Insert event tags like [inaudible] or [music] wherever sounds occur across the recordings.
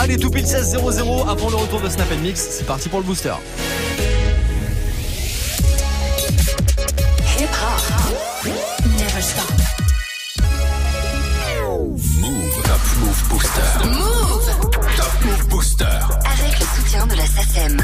Allez, tout pile 16-0-0 avant le retour de Snap Mix. C'est parti pour le booster. Hip hop. Never stop. Move. Top Move Booster. Move Top Move Booster. avec le soutien de la SACEM.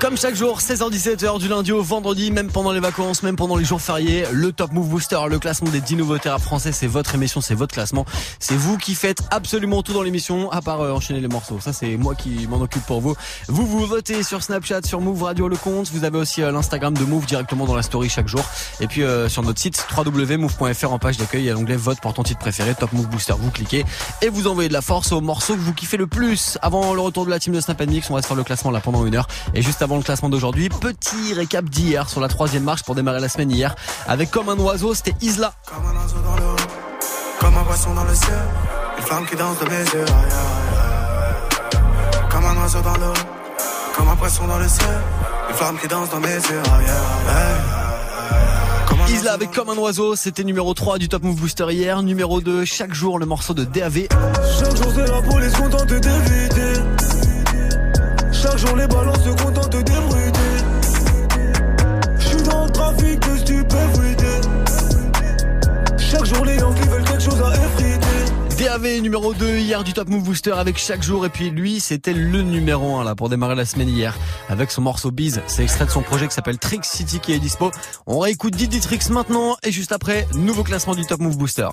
Comme chaque jour, 16h-17h du lundi au vendredi, même pendant les vacances, même pendant les jours fériés, le Top Move Booster, le classement des 10 nouveaux rap français, c'est votre émission, c'est votre classement. C'est vous qui faites absolument tout dans l'émission, à part euh, enchaîner les morceaux. Ça, c'est moi qui m'en occupe pour vous. Vous, vous votez sur Snapchat, sur Move Radio Le Compte. Vous avez aussi euh, l'Instagram de Move directement dans la story chaque jour. Et puis euh, sur notre site www.move.fr en page d'accueil, il y a l'onglet vote pour ton titre préféré, Top Move Booster. Vous cliquez et vous envoyez de la force au morceau que vous kiffez le plus. Avant le retour de la team de Snap Mix, on va se faire le classement là pendant une heure. Et juste avant le classement d'aujourd'hui, petit récap d'hier sur la troisième marche pour démarrer la semaine hier. Avec comme un oiseau, c'était Isla. Comme un oiseau dans l'eau, comme un poisson dans le ciel, une flamme qui danse de mes yeux. Comme un oiseau dans l'eau, comme un poisson dans le ciel, une flamme qui danse dans mes yeux. Isla avec comme un oiseau, c'était numéro 3 du Top Move Booster hier. Numéro 2, chaque jour le morceau de DAV. Chaque jour c'est la police contente d'éviter Chaque jour les balances se contentent d'ébruiter J'suis dans le trafic de Chaque jour les Yankees veulent quelque chose à effriter DAV numéro 2 hier du Top Move Booster avec chaque jour et puis lui c'était le numéro 1 là pour démarrer la semaine hier avec son morceau Biz. C'est extrait de son projet qui s'appelle Trix City qui est dispo. On réécoute Didi Trix maintenant et juste après nouveau classement du Top Move Booster.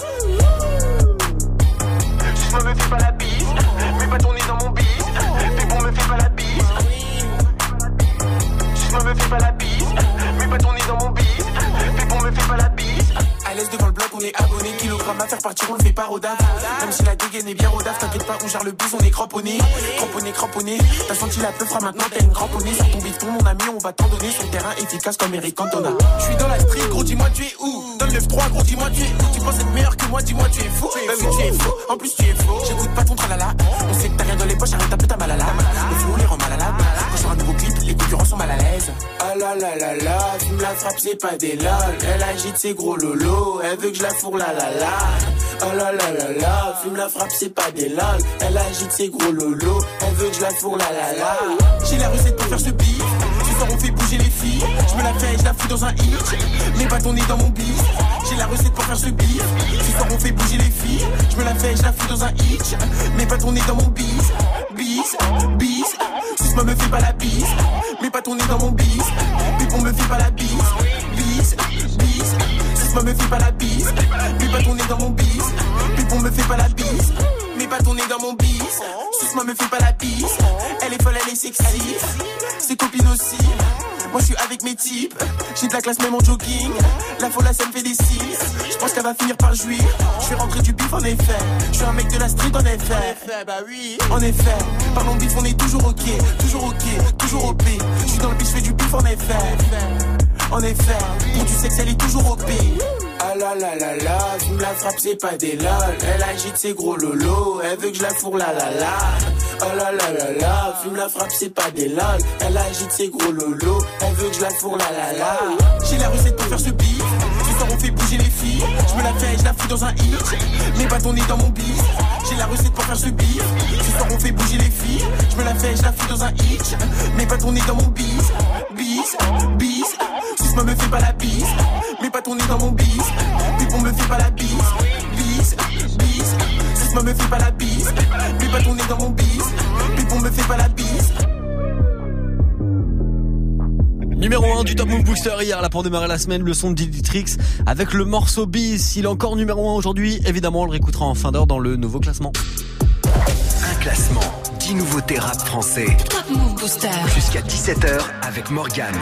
Kilogramme à faire partir, on le fait pas au daf. Même si la dégaine est bien au daf, t'inquiète pas, on gère le bus, on est cramponné. Cramponné, cramponné. T'as senti la peufra, maintenant t'as une cramponnée. Sur ton bifton, mon ami, on va t'en donner. Sur le terrain efficace comme Eric Cantona. Je suis dans la street, gros, dis-moi, tu es où? Dans le 9-3, gros, dis-moi, tu es où? Tu penses être meilleur que moi, dis-moi, tu es fou. Oui, tu es fou. En plus, tu es faux. J'écoute pas ton tralala. On sait que t'as rien dans les poches, arrête un peu ta malala. Le flow les rend mal à la Quand un nouveau clip, les concurrents sont mal à l'aise. Ah là là là là, fume la frappe, c'est pas des lol. Elle agite ses gros lolos, elle veut que je la fourre la la la. Ah là là là là, fume la frappe, c'est pas des lol. Elle agite ses gros lolos, elle veut que je la fourre la la la. J'ai la recette pour faire ce beat. Ce soir on fait bouger les filles. Je me la fais, je la fous dans un hit. Pas ton nez dans mon bis. J'ai la recette pour faire ce beat. Ce soir on fait bouger les filles. Je me la fais, je la fous dans un hit. Pas ton nez dans mon bis. Bis, bis. Sisma me fait pas la bise. Pas ton nez dans mon bis. Pipon me fait pas la bise. Bis, bis. Sisma me fait pas la bise. Pas ton nez dans mon bis. Pipon me fait pas la bise. Mais pas dans mon bis. Sisma me fait pas la bise. Elle est folle, elle est sexy. Ses copines aussi. Moi je suis avec mes types, j'ai de la classe même en jogging. La folle ça me fait des cils. Je pense qu'elle va finir par jouir. Je suis rentré du bif en effet. Je suis un mec de la street en effet. bah oui. En effet, parlons de bif on est toujours ok, toujours ok, toujours OP. Je suis dans le bif, je fais du bif en effet. En effet, pour du sexe elle est toujours OP. Ah là là là là, fume la frappe c'est pas des lol. Elle agite ses gros lolos, elle veut que je la fourre la la la. Oh là là là là, fume la frappe c'est pas des lol. Elle agite ses gros lolos, elle veut que je la fourre la la la. J'ai la recette pour faire ce beat. Ce soir on fait bouger les filles. Je me la fais, je la fous dans un hit. Pas ton nez dans mon bis. J'ai la recette pour faire ce beat. Ce soir on fait bouger les filles. Je me la fais, je la fous dans un hit. Pas ton nez dans mon bis. Bis, bis. Sisma me fait pas la bise. Pas ton nez dans mon bis. Pipon me fait pas la bise. Bis, bis. Sisma me fait pas la bise. Mais pas ton nez dans mon bis. Pipon me fait pas la bise. Numéro 1 du Top Move Booster hier là pour démarrer la semaine, le son de Diditrix avec le morceau Biz. Il est encore numéro 1 aujourd'hui. Évidemment, on le réécoutera en fin d'heure dans le nouveau classement. Un classement. 10 nouveautés rap français. Top Move Booster. Jusqu'à 17h avec Morgane.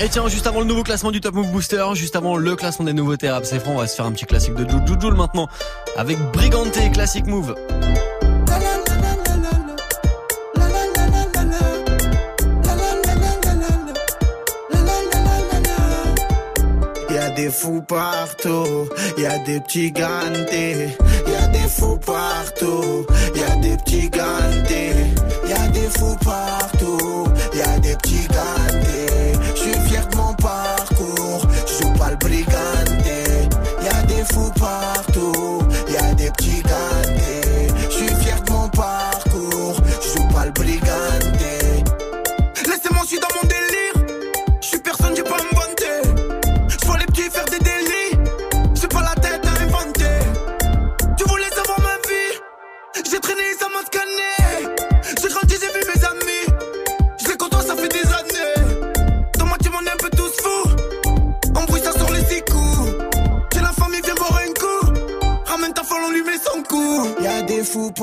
Et tiens, juste avant le nouveau classement du Top Move Booster, juste avant le classement des nouveautés rap, c'est franc, on va se faire un petit classique de Jujujoul maintenant avec Brigante Classic Move. Y a des fous partout, y a des petits gantés, des fous partout, y a des petits gantés, y a des fous partout, y a des petits gantés. Je suis fier de mon parcours, je joue pas le briganté. Y a des fous partout,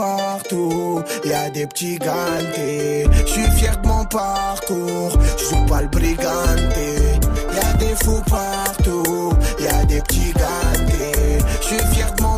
partout, y a des petits gantés. Je suis fier de mon parcours, je joue pas le briganté. Y a des fous partout, y a des petits gantés. Je suis fier de mon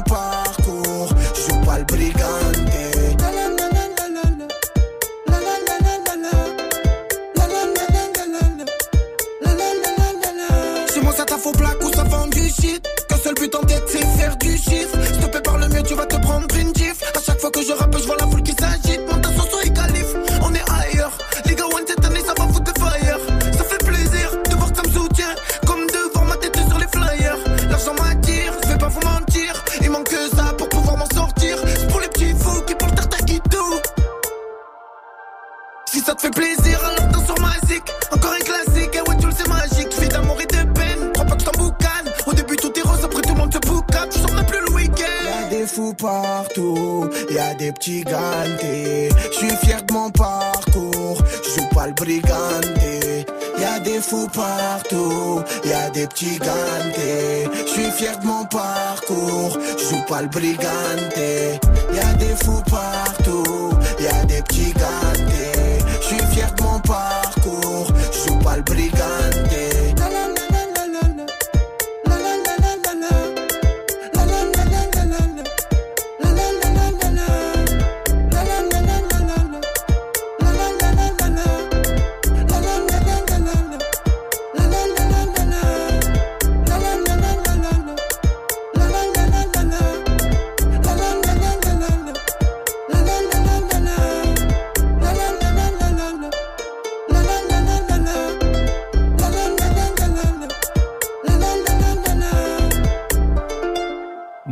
cual brigante. Ya de fupa.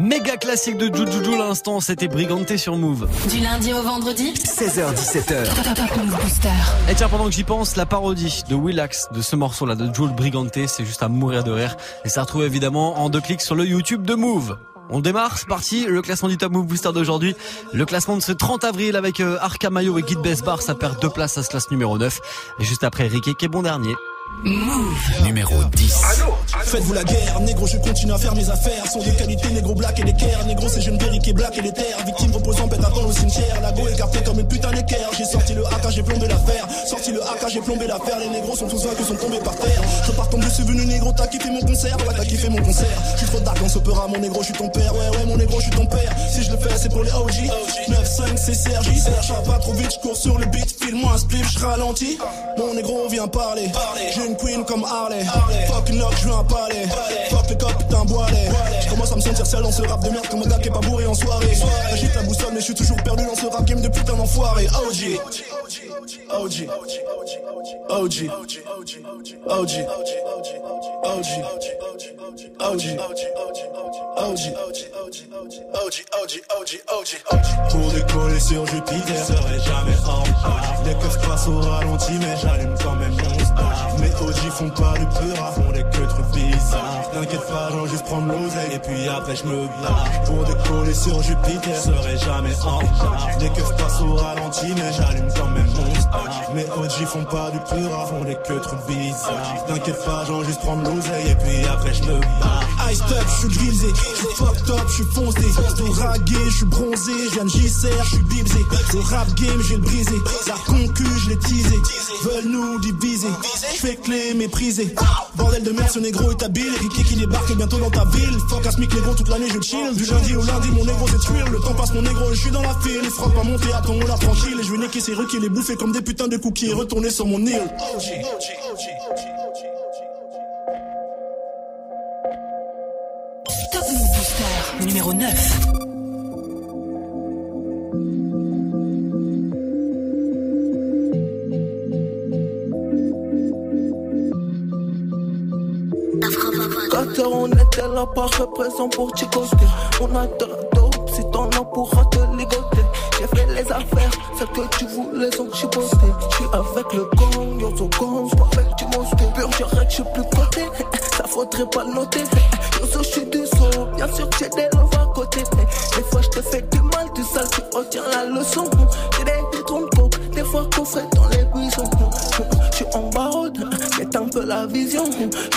Méga classique de Jujuju l'instant, c'était Briganté sur Move. Du lundi au vendredi 16h17h. Top Top Move Booster. Et tiens, pendant que j'y pense, la parodie de Willax de ce morceau-là, de Jules Briganté, c'est juste à mourir de rire. Et ça retrouve évidemment en deux clics sur le YouTube de Move. On démarre, c'est parti, le classement du Top Move Booster d'aujourd'hui. Le classement de ce 30 avril avec euh, Arca Mayo et Guide Besbar, ça perd deux places, ça se classe numéro 9. Et juste après, Ricky qui est bon dernier. Numéro 10. Faites-vous la guerre, négro, je continue à faire mes affaires. Sont de qualité, négro black et l'équerre. Négro, c'est jeune Berry qui est black et les terres. Victime reposant, bête attend au cimetière. La go écartée comme une putain d'équerre. J'ai sorti le AK, j'ai plombé l'affaire. Sorti le AK, j'ai plombé l'affaire. Les négros sont tous vaincus, sont tombés par terre. Je pars tomber, suis venu négro, t'as kiffé mon concert. Ouais, t'as kiffé mon concert. Je suis trop dark dans ce mon négro, je suis ton père. Ouais, ouais, mon négro, je suis ton père. Si je le fais, c'est pour les OG. 9-5, c'est Sergi. Serge, pas trop vite, je cours sur le beat. File-moi un spliff, je ralentis. Mon négro vient parler. Une queen comme Harley. Fuck une lock, je veux un palais. Fuck le cop, putain, boilet. Je commence à me sentir seul dans ce rap de merde comme un gars qui est pas bourré en soirée. J'agite la boussole, mais je suis toujours perdu dans ce rap game de putain d'enfoiré. OG. OG. OG. OG. OG. OG. Pour décoller sur Jupiter, serait jamais en retard. Les keufs passent au ralenti, mais j'allume quand même OG font pas de peur, font des que trucs bizarres. T'inquiète pas, j'en juste prendre l'oseille et puis après je me barre. Pour décoller sur Jupiter, serait jamais en retard. Les keufs passent au ralenti, mais j'allume quand même mon star. Font pas du peur, font des que trucs bizarres. T'inquiète pas, j'en juste prendre l'oseille et puis après je me barre. Ice up, je suis grisé, je suis fucked up, je suis foncé. Tout ragué, je suis bronzé, je viens de JCR, je suis bibsé. Le rap game, je vais le briser. La concu, je l'ai teasé. Veulent nous diviser, fais clé mépriser. Bordel de merde, ce négro est habile. Ricky qui débarque bientôt dans ta ville. Fuck à négro toute l'année, je chill. Du lundi au lundi, mon négro c'est. Le temps passe, mon négro, je suis dans la file. Les frappes à monter, attends, on la tranquille. Et je vais niquer ces requis, les bouffer comme des putains de cookies. Et retourner sur mon île. Top Booster numéro 9. On était là par présent pour Chicoté. On a de la dope, si t'en as pourra te ligoter. J'ai fait les affaires, celles que tu voulais sont chipoté. J'suis avec le gang, yo so gang, j'suis pas avec du monstre. Pur, j'arrête, j'suis plus côté. [laughs] Ça faudrait pas le noter. Yo so j'suis du son, bien sûr que j'ai des love à côté. Des fois j'te fais du mal, du sale, tu retiens la leçon. J'ai des coke, des fois coffret dans je suis en barreau, c'est un peu la vision.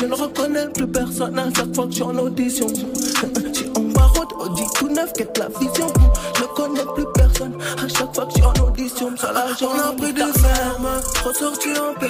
Je ne reconnais plus personne à chaque fois que je suis en audition. Je suis en barreau, on dit tout neuf, qu'est la vision? Je ne connais plus personne à chaque fois que je suis en audition. Ça la journée, on a pris des fermes, ressorti en paix,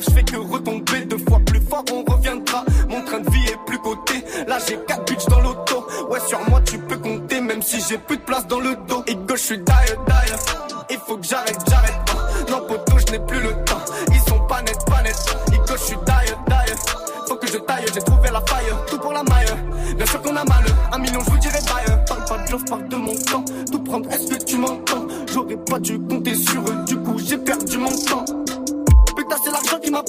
je fais que retomber. Deux fois plus fort, on reviendra. Mon train de vie est plus coté. Là, j'ai quatre bitches dans l'auto. Ouais, sur moi, tu peux compter. Même si j'ai plus de place dans le dos. Et gauche, je suis d'ailleurs, d'ailleurs. Il faut que j'arrête, j'arrête. Non, poteau, je n'ai plus le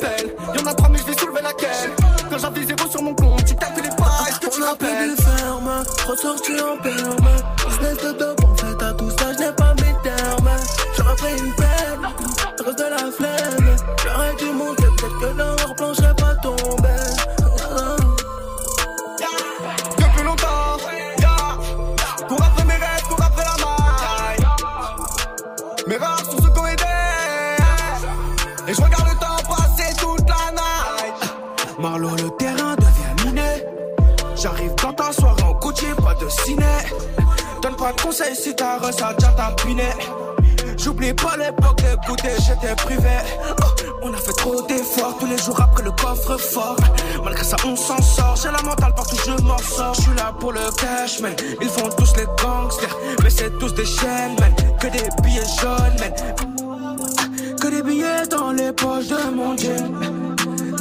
m'appelle. Y'en a trois, mais je vais soulever laquelle. Quand j'avais zéro sur mon compte, tu calculais pas. Est-ce que tu rappelles? des fermes, ressorti en perme. Conseils si ta ça déjà tapiné. J'oublie pas l'époque de goûter, j'étais privé. Oh, on a fait trop d'efforts tous les jours après le coffre fort. Malgré ça, on s'en sort. J'ai la mentale partout, je m'en sors. Je suis là pour le cash, man. Ils font tous les gangsters, mais c'est tous des chaînes, man. Que des billets jaunes, man. Que des billets dans les poches de mon jean.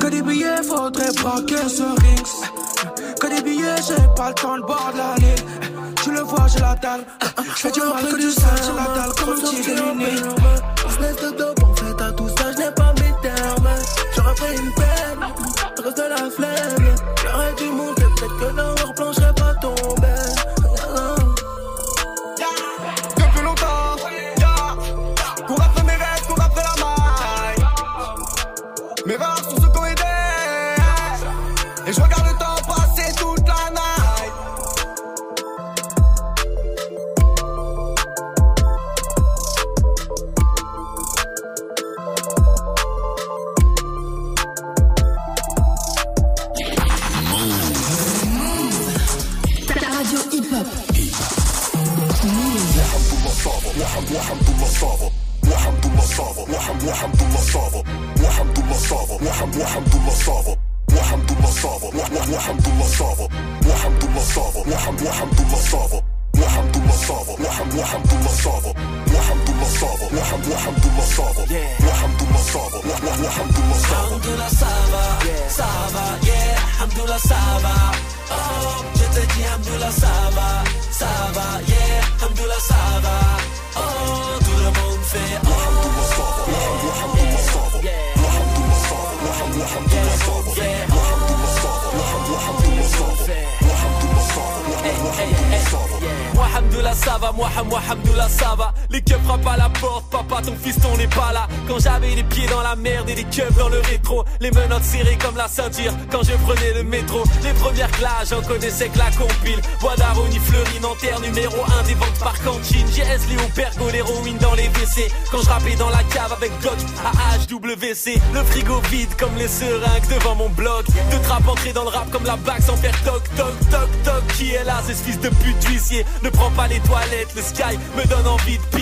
Que des billets, faudrait braquer ce rings. Que des billets, j'ai pas le temps de boire de la ligne. Tu le vois, j'ai la dalle. Je fais du mal que du sale, j'ai la dalle comme un petit réuni. Business de dope, fait, à tout ça, je n'ai pas mes termes. J'aurais pris une peine, à cause de la flemme. J'aurais dû monter, peut-être que dans leur plan, je serais pas tombé. Depuis longtemps, yeah. Cours après mes rêves, cours après la maille. Mes rares sont ceux qui ont aidé. Et je regarde صافا وحمد وحمد الله صافا وحمد الله صافا وحمد الله صافا وحمد الله صافا وحمد وحمد الله صافا وحمد الله صافا وحمد وحمد الله صافا وحمد الله صافا وحمد وحمد الله صافا وحمد الله صافا وحمد الله صافا الحمد لله صافا صافا يا الحمد لله صافا اوه جتتي الحمد لله صافا صافا يا الحمد لله صافا اوه دور في اوه الحمد لله صافا الحمد لله صافا وحمد الله صابر وحمد الله صابر Les keufs frappent à la porte, papa ton fiston n'est pas là. Quand j'avais les pieds dans la merde et les keufs dans le rétro Les menottes serrées comme la ceinture quand je prenais le métro. Les premières classes j'en connaissais que la compile. Bois d'Aroni, Fleury, Nanterre, numéro 1 des ventes par cantine. GS, Léo, Pergo, l'héroïne dans les WC. Quand je rappais dans la cave avec Glock à HWC Le frigo vide comme les seringues devant mon blog De trap entré dans le rap comme la bague sans faire toc toc toc toc. Qui est là, c'est ce fils de pute huissier Ne prends pas les toilettes, le sky me donne envie de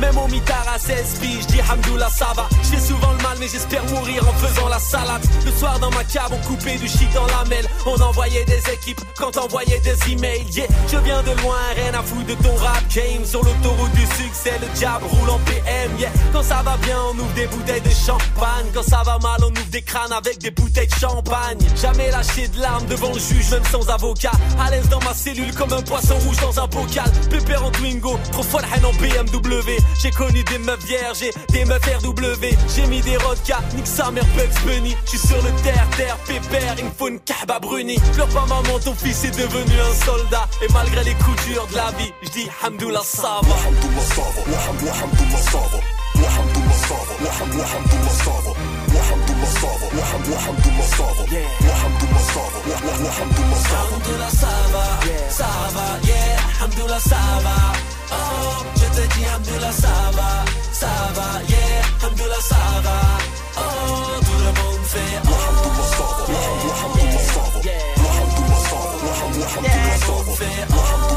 Même au mitard à 16 billes, je dis Hamdoullah ça va. Je fais souvent le mal mais j'espère mourir en faisant la salade. Le soir dans ma cave on coupait du shit dans la mêle. On envoyait des équipes quand envoyait des emails. Yeah, je viens de loin, rien à foutre de ton rap game Sur l'autoroute du succès, le diable roule en PM Yeah, quand ça va bien on ouvre des bouteilles de champagne. Quand ça va mal on ouvre des crânes avec des bouteilles de champagne. Jamais lâché de larmes devant le juge même sans avocat. À l'aise dans ma cellule comme un poisson rouge dans un bocal. Pépère en Twingo, trop folle haine en BMW J'ai connu des meufs vierges et des meufs RW J'ai mis des rodkas, nique sa mère Bugs Bunny J'suis sur le terre-terre, pépère, il me faut une kahba bruni Pleure pas maman, ton fils est devenu un soldat Et malgré les coups durs de la vie, j'dis Hamdoullah ça va Alhamdulillah ça va, ça va, yeah, Alhamdulillah ça va. Oh, je te dis Alhamdulillah ça va, ça va, yeah, Alhamdulillah ça va. Oh, tout le monde fait oh, yeah, yeah, yeah, tout le monde fait oh,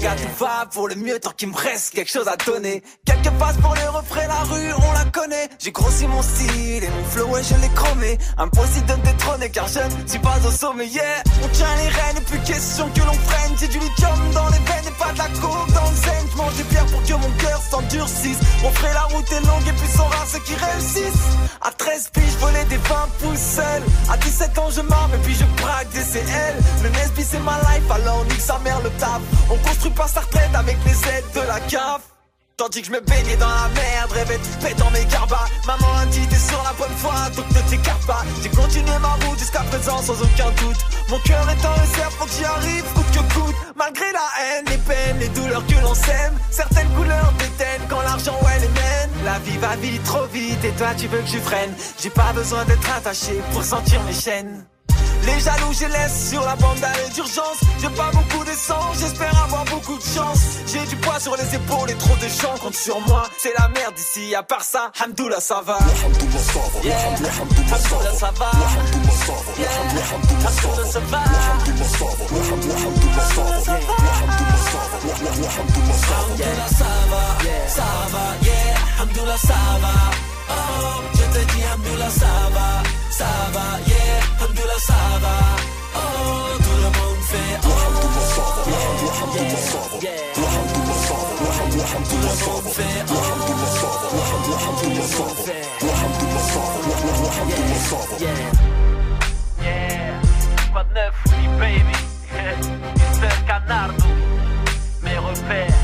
gars, tout va pour le mieux tant qu'il me reste quelque chose à donner. Quelques passes pour le refrain, la rue, on la connaît. J'ai grossi mon style et mon flow, ouais, je l'ai chromé. Impossible de me détrôner car je ne suis pas au sommet, yeah. On tient les rênes et plus question que l'on freine. J'ai du lithium dans les veines et pas de la coke dans le zen. Je mange des pierres pour que mon cœur s'endurcisse. On ferait la route est longue et puis sont rares ceux qui réussissent. À 13 piges, je volais des 20 pouces seul. À 17 ans, je marre et puis je braque des CL. Le Nesby, c'est ma life, alors nique sa mère le taf. On construit pas sa retraite avec les aides de la CAF. Tandis que je me baignais dans la merde, rêvais de pétant mes garbats. Maman a dit t'es sur la bonne voie, donc ne t'écarte pas. J'ai continué ma route jusqu'à présent sans aucun doute. Mon cœur est en réserve, faut que j'y arrive, coûte que coûte. Malgré la haine, les peines, les douleurs que l'on sème. Certaines couleurs déteignent quand l'argent, ouais, les mène. La vie va vite, trop vite, et toi tu veux que je freine. J'ai pas besoin d'être attaché pour sentir mes chaînes. Les jaloux, je laisse sur la bande d'arrêt d'urgence. J'ai pas beaucoup d'essence, j'espère avoir beaucoup de chance. J'ai du poids sur les épaules et trop de gens comptent sur moi. C'est la merde ici, à part ça, Hamdoullah ça va. Yeah, Hamdoullah ça va. Yeah, Hamdoullah ça va. Hamdoullah ça va, ça va, yeah, Hamdoullah ça va. Oh, je te dis Hamdoullah ça va, ça va, yeah, Hamdoullah ça va. Oh, tout le monde fait oh, oh, de baby. Mr. Canardo, mes repères,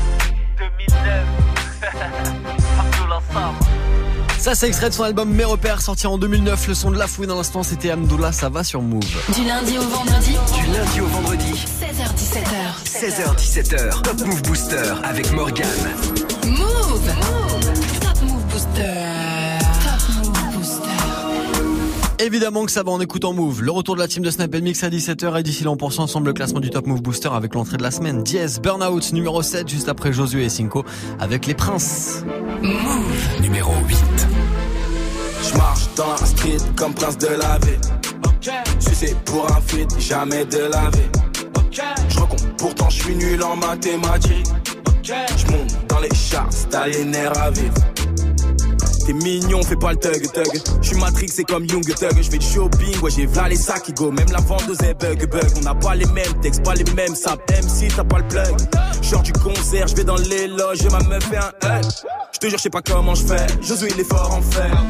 2009. Abdullah Sama. Ça, c'est extrait de son album Mes repères, sorti en 2009. Le son de la fouine dans l'instant, c'était Amdoula, ça va sur Move. Du lundi au vendredi, Du lundi au vendredi, 16h17h. 16h17h, Top Move Booster avec Morgan. Move Top Évidemment que ça va en écoutant Move. Le retour de la team de Snap Mix à 17h et d'ici là on poursuit ensemble le classement du Top Move Booster avec l'entrée de la semaine. Diez, Burnout numéro 7 juste après Josué et Cinco avec les princes. Numéro 8. Je marche dans la street comme prince de la vie. Sucé pour un feat, jamais de la vie. Je recompte, pourtant je suis nul en mathématiques. Je monte dans les charts, t'as les nerfs à vivre. T'es mignon, fais pas le thug thug. Je suis Matrix, c'est comme Young Thug. Je fais du shopping, ouais, j'ai v'là les sacs qui go. Même la vendeuse est bug bug. On n'a pas les mêmes textes, pas les mêmes saps. Même si t'as pas le plug. Genre du concert, je vais dans les loges ma meuf fait un L. Je te jure, je sais pas comment je fais. Josué, il est fort en fer.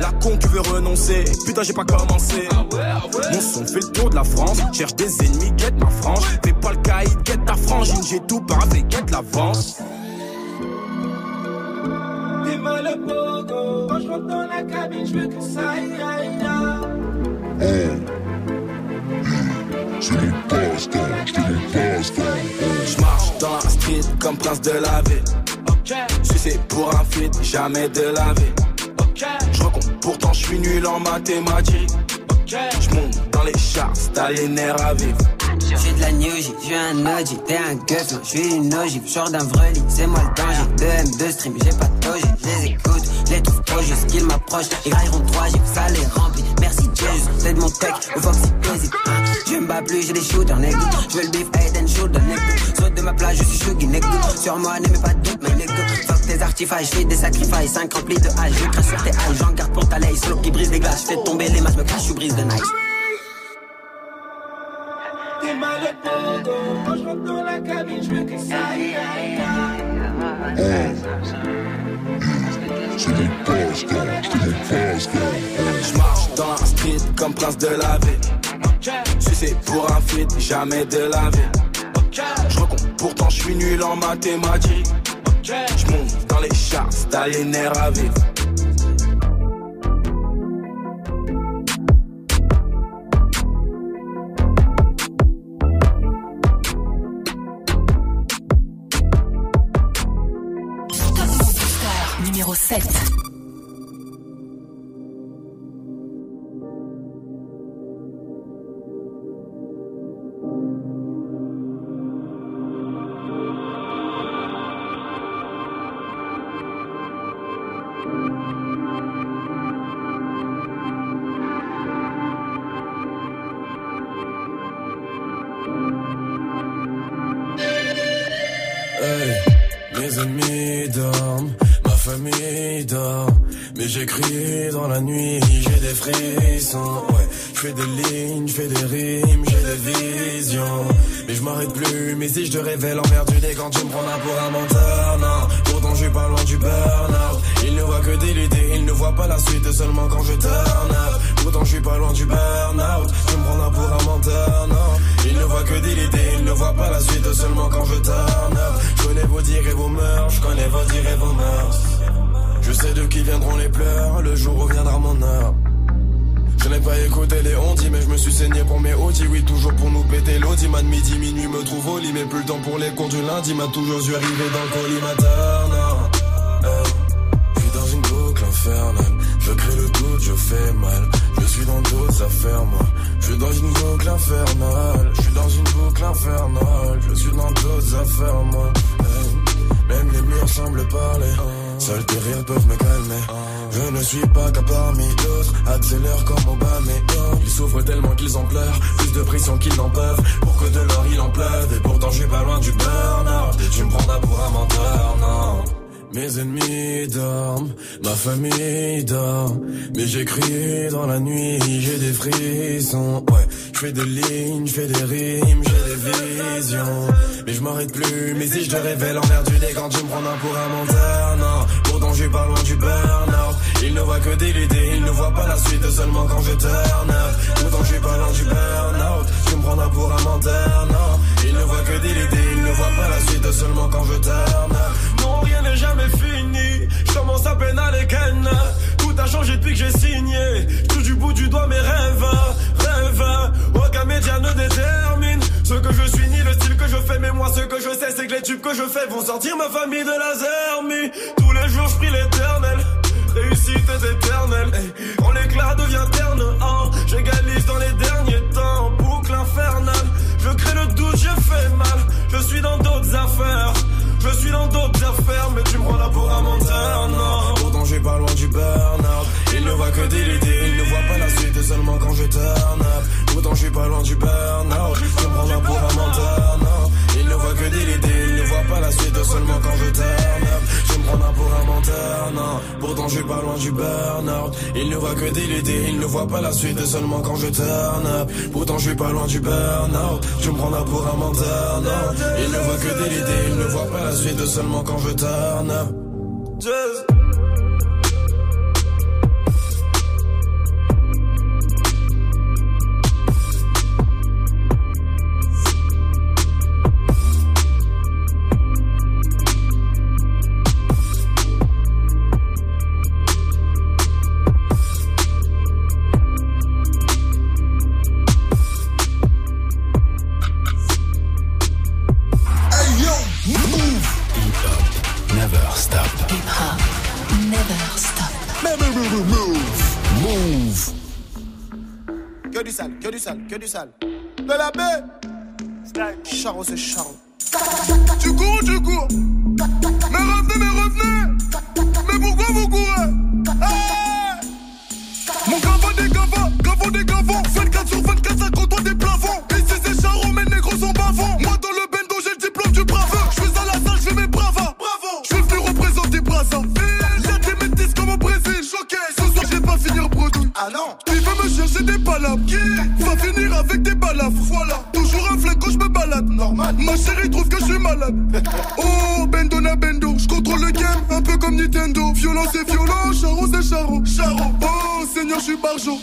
La con qui veut renoncer. Putain, j'ai pas commencé. Mon son fait le tour de la France. Cherche des ennemis, guette ma frange. Fais pas le caïd, guette ta frangine. J'ai tout paraffé, guette l'avance. T'es mal au pogo. Quand je rentre dans la cabine, je veux que ça aille, aille, aille. Je marche dans la street comme prince de la vie. Sucé pour un feat, jamais de la vie. Je recompte, pourtant je suis nul en mathématiques. Je monte dans les charts, t'as les nerfs à vivre. J'suis de la New J, j'suis un OG, t'es un guff, j'suis une ogive, genre d'un vreli, c'est moi le danger. 2 M, 2 stream, j'ai pas de toge, je les écoute, je les trouve trop juste qu'ils m'approchent. Ils railleront 3 G, ça les remplit. Merci Jesus, c'est de mon tech, au Foxy hésite. Je me bats plus, j'ai des shooters, nègre. Je veux le beef, head and shoulder, nègre. Saute de ma plage, je suis nègre. Sur moi, n'aimez pas de doute, mais nègre. Fuck tes artifices, j'fais des sacrifices, 5 remplis de hache. Je crache sur tes haches, j'en garde pour ta laisse. Slow qui brise les glaces, j'fais tomber les masses, me cache, je brise de nice. T'es mal au pogo. Quand je rentre dans la cabine, je veux que ça aille, aille, aille. Je marche dans la street comme prince de la vie. Sucé pour un feat, jamais de la vie. Je recompte, pourtant je suis nul en mathématiques. Je monte dans les les nerfs à vivre. Numéro 7. Emmerdé quand les ondis, mais je me suis saigné pour mes audis. Oui, toujours pour nous péter l'audi. Man, midi, minuit, me trouve au lit, mais plus le temps pour les comptes du lundi. M'a toujours dû arriver dans le collimateur, non. Hey. Je suis dans une boucle infernale. Je crée le doute, je fais mal. Je suis dans d'autres affaires, moi. Je suis dans une boucle infernale. Je suis dans une boucle infernale. Je suis dans d'autres affaires, moi. Hey. Même les murs semblent parler. Seuls tes rires peuvent me calmer. Je ne suis pas qu'à parmi d'autres. Accélère comme Obama. De pression qu'ils n'en peuvent. Pour que de l'or il en pleuve. Et pourtant je pas loin du burn-out. Tu me prendras pour un menteur, non. Mes ennemis ma famille dort. Mais j'écris dans la nuit, j'ai des frissons. Ouais, je fais des lignes, je fais des rimes, j'ai des visions. Mais je m'arrête plus, mais si je te révèle emmerdu dès quand tu me prends un pour un menteur, non. Pourtant je suis pas loin du burn-out. Il ne voit que des idées, il ne voit pas la suite seulement quand je turn up. Pourtant je suis pas loin du burn-out. Tu me prendras pour un menteur, non. Il ne voit que des idées, il ne voit pas la suite seulement quand je turn up. Non, rien n'est jamais fini. Je commence à peine à les. Tout a changé depuis que j'ai signé. Tout du bout du doigt mes rêves, rêves. Aucun média ne détermine ce que je suis ni le style que je fais. Mais moi, ce que je sais, c'est que les tubes que je fais vont sortir ma famille de la zermie. Tous les jours, je prie l'éternel. Réussite est éternelle. Quand l'éclat devient terne, hein, j'égalise dans les derniers temps. Boucle infernale. Je crée le doute, je fais mal. Je suis dans d'autres affaires. Je suis dans d'autres affaires, mais tu me prends là pour un menteur, non. Pourtant, j'ai pas loin du burn-out. Il ne voit que des idées, il ne voit pas la suite seulement quand je turn up. Pourtant, je suis pas loin du burn-out. Tu me prends là pour un menteur, non. Il ne voit que des idées, il ne voit pas la suite seulement quand je turn up. Me prends là pour un menteur, non. Pourtant, je suis pas loin du burn-out. Il ne voit que des idées, il ne voit pas la suite seulement quand je turn up. Pourtant, je suis pas loin du burn-out. Tu me prends là pour un menteur, non. Il ne voit que des idées, il ne voit pas la suite seulement quand je turn up. Never stop. Move. Que du sale, que du sale, que du sale. De la baie. Charo, c'est charo. Tu cours, tu cours. Mais revenez, mais revenez. Mais pourquoi vous courez? Hey Mon gavant des gavants, gavant des gavants. 24 sur 24, ça compte des plafonds. Ici c'est charo, mes négros sont bavants. Moi dans le bendo, j'ai le diplôme du bravo. Je fais à la salle, je fais mes bravas. Bravo. Je suis venu représenter Brazzaville. Ah non. Il veut me chercher des palabres? Qui va finir avec des balafres. Voilà. Toujours un flingue quand je me balade. Normal. Ma chérie trouve que je suis malade. [laughs] Oh, bendo na bendo. Je contrôle le game, un peu comme Nintendo. Violent c'est violent, charo c'est charo. Charo. Oh, Seigneur, je suis barjo.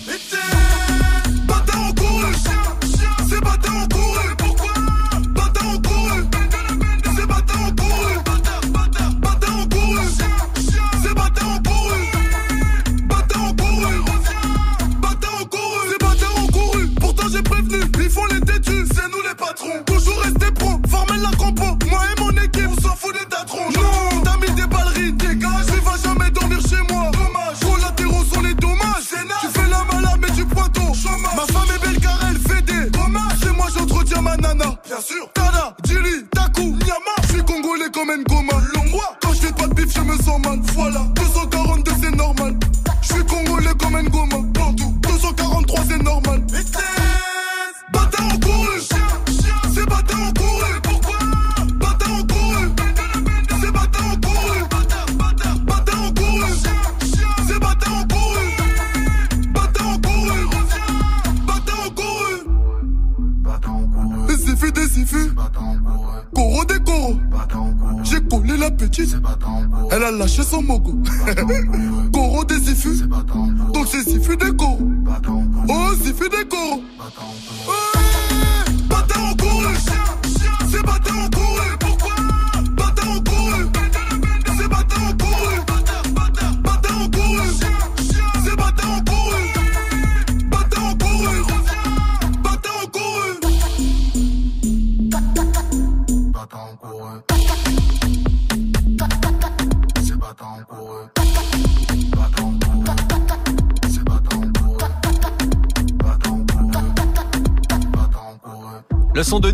Elle a lâché son mogo. [laughs] Goro des Zifu. Donc c'est Zifu des Goro. Oh, Zifu des Goro. Ouais,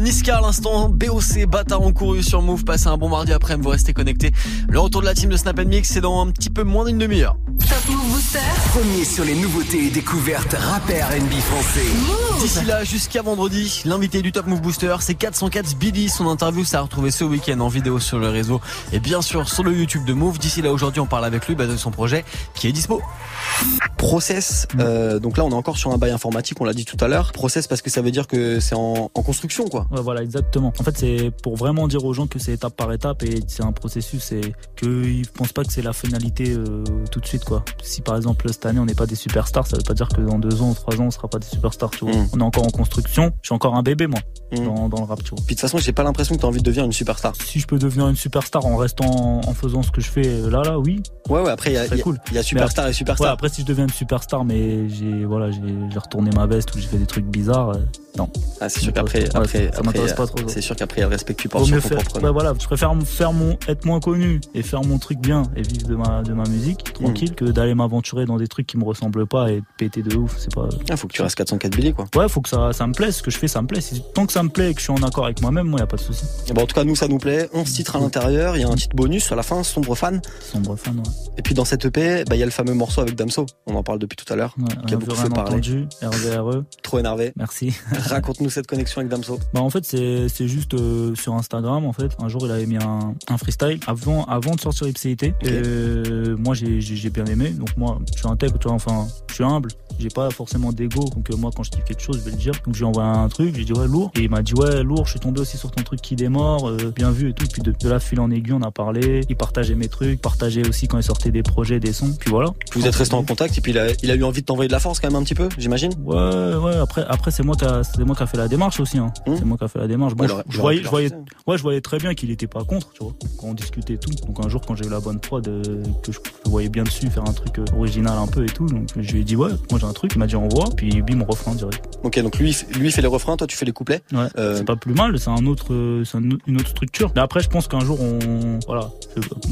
Niska à l'instant, BOC, bâtard en couru sur Move. Passez un bon mardi après, vous restez connectés. Le retour de la team de Snap Mix, c'est dans un petit peu moins d'une demi-heure. Premier sur les nouveautés et découvertes rap et R&B français. D'ici là, jusqu'à vendredi, l'invité du Top Move Booster, c'est 404 Billy. Son interview, ça a retrouvé ce week-end en vidéo sur le réseau et bien sûr sur le YouTube de Move. D'ici là, aujourd'hui, on parle avec lui bah, de son projet qui est dispo. Process, euh, donc là on est encore sur un bail informatique, on l'a dit tout à l'heure. Process parce que ça veut dire que c'est en, en construction quoi. Ouais, voilà, exactement. En fait, c'est pour vraiment dire aux gens que c'est étape par étape et c'est un processus et qu'ils pensent pas que c'est la finalité euh, tout de suite, quoi. Si par exemple cette année on n'est pas des superstars, ça veut pas dire que dans deux ans ou trois ans on sera pas des superstars, tu vois. Mm. On est encore en construction. Je suis encore un bébé, moi, Mm. dans, dans le rap, tu vois. Puis de toute façon j'ai pas l'impression que t'as envie de devenir une superstar. Si je peux devenir une superstar en restant, en faisant ce que je fais là, là, oui. Ouais ouais après il y a, Ce serait il y a- cool. il y a superstar et Ouais, superstar. après si je deviens une superstar, mais j'ai, voilà, j'ai j'ai retourné ma veste ou j'ai fait des trucs bizarres, euh, non. Ah, c'est sûr qu'après après, ça m'intéresse après, pas trop. c'est sûr qu'après il y a le respect que tu Vaut portes mieux sur ton faire. propre. Ouais, voilà, je préfère faire mon, être moins connu et faire mon truc bien et vivre de ma, de ma musique tranquille Mm. que d'aller m'aventurer dans des trucs qui me ressemblent pas et péter de ouf. C'est pas. Ah, faut que tu restes 404 billets quoi. Ouais, faut que ça, ça me plaise. Ce que je fais, ça me plaît. Tant que ça me plaît et que je suis en accord avec moi-même, moi, y a pas de souci. Et bon, en tout cas nous ça nous plaît. 11 titres à l'intérieur, il y a un titre bonus à la fin, sombre fan. Sombre fan, ouais. Et puis dans cette EP, bah, il y a le fameux morceau avec Damso. On en parle depuis tout à l'heure. Ouais, qui a beaucoup fait parler. entendu. RVRE. Trop énervé. Merci. [laughs] [laughs] Raconte-nous cette connexion avec Damso. Bah en fait c'est juste euh, sur Instagram en fait. Un jour il avait mis un, un freestyle avant avant de sortir Ipséité. Ok. Euh, moi j'ai bien aimé. Donc moi je suis intègre tu vois. Enfin je suis humble. J'ai pas forcément d'ego. Donc euh, moi quand je kiffe quelque chose je vais le dire. Donc j'ai envoyé un truc. J'ai dit ouais lourd. Et il m'a dit ouais lourd je suis tombé aussi sur ton truc qui démord euh, bien vu et tout. Puis de, de là fil en aiguille on a parlé. Il partageait mes trucs partageait aussi quand il sortait des projets des sons. Puis voilà. Vous êtes resté en contact et puis il a, il a eu envie de t'envoyer de la force quand même un petit peu, j'imagine. Ouais, ouais. Après, après, c'est moi qui a, c'est moi qui a fait la démarche aussi. Hein. Hum. C'est moi qui a fait la démarche. Bon, Il je, je voyais, je voyais, ouais, je voyais très bien qu'il était pas contre, tu vois. Quand on discutait et tout. Donc un jour, quand j'ai eu la bonne prod, euh, que je voyais bien dessus, faire un truc euh, original un peu et tout. Donc je lui ai dit ouais, moi j'ai un truc. Il m'a dit envoie. Puis bim, refrain direct. Ok, donc lui, il fait- lui fait les refrains, toi tu fais les couplets. Ouais. Euh, C'est pas plus mal. C'est un autre, c'est un- une autre structure. Mais après, je pense qu'un jour on, voilà,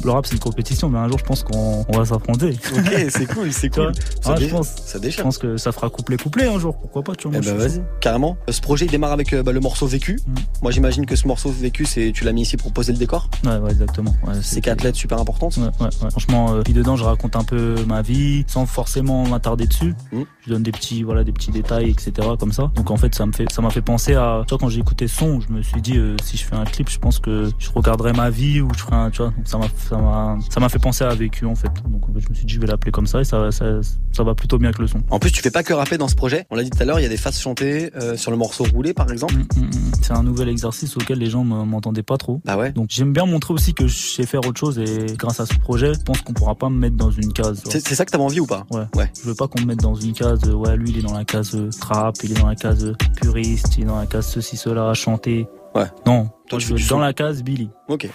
le rap c'est une compétition, mais un jour je pense qu'on on va s'affronter. ok, c'est cool, c'est [laughs] cool. Ça, je pense. ça Je déchire. pense que ça fera couplet couplet un jour. Pourquoi pas, tu vois. Eh ben je vas-y, carrément. Euh, Ce projet il démarre avec euh, bah, le morceau vécu. Mm. Moi j'imagine que ce morceau vécu, c'est tu l'as mis ici pour poser le décor. Ouais, ouais, exactement. Ouais, C'est quatre lettres super importantes. Ouais. Franchement, euh, puis dedans, je raconte un peu ma vie sans forcément m'attarder dessus. Mm. Je donne des petits, voilà, des petits détails, etc. comme ça. Donc en fait, ça me fait, ça m'a fait penser à, tu vois, quand j'ai écouté son, je me suis dit, euh, si je fais un clip, je pense que je regarderai ma vie ou je ferai un, tu vois. Donc ça m'a, ça m'a, ça m'a fait penser à vécu en fait. Donc en fait, je me suis dit, je vais l'appeler comme ça et ça, ça, ça va plutôt bien que le son. En plus, tu fais pas que rapper dans ce projet. On l'a dit tout à l'heure, il y a des faces chantées euh, sur le morceau roulé par exemple. Mm, mm, mm. C'est un nouvel exercice auquel les gens me- m'entendaient pas trop. Bah ouais. Donc j'aime bien montrer aussi que je sais faire autre chose et grâce à ce projet, je pense qu'on pourra pas me mettre dans une case. C'est ça que t'avais envie ou pas? Ouais. Ouais. Je veux pas qu'on me mette dans une case, euh, ouais, lui il est dans la case euh, trap, il est dans la case euh, puriste, il est dans la case ceci, cela, à chanter. Ouais. Non, Toi, je dans la case Billy. Ok.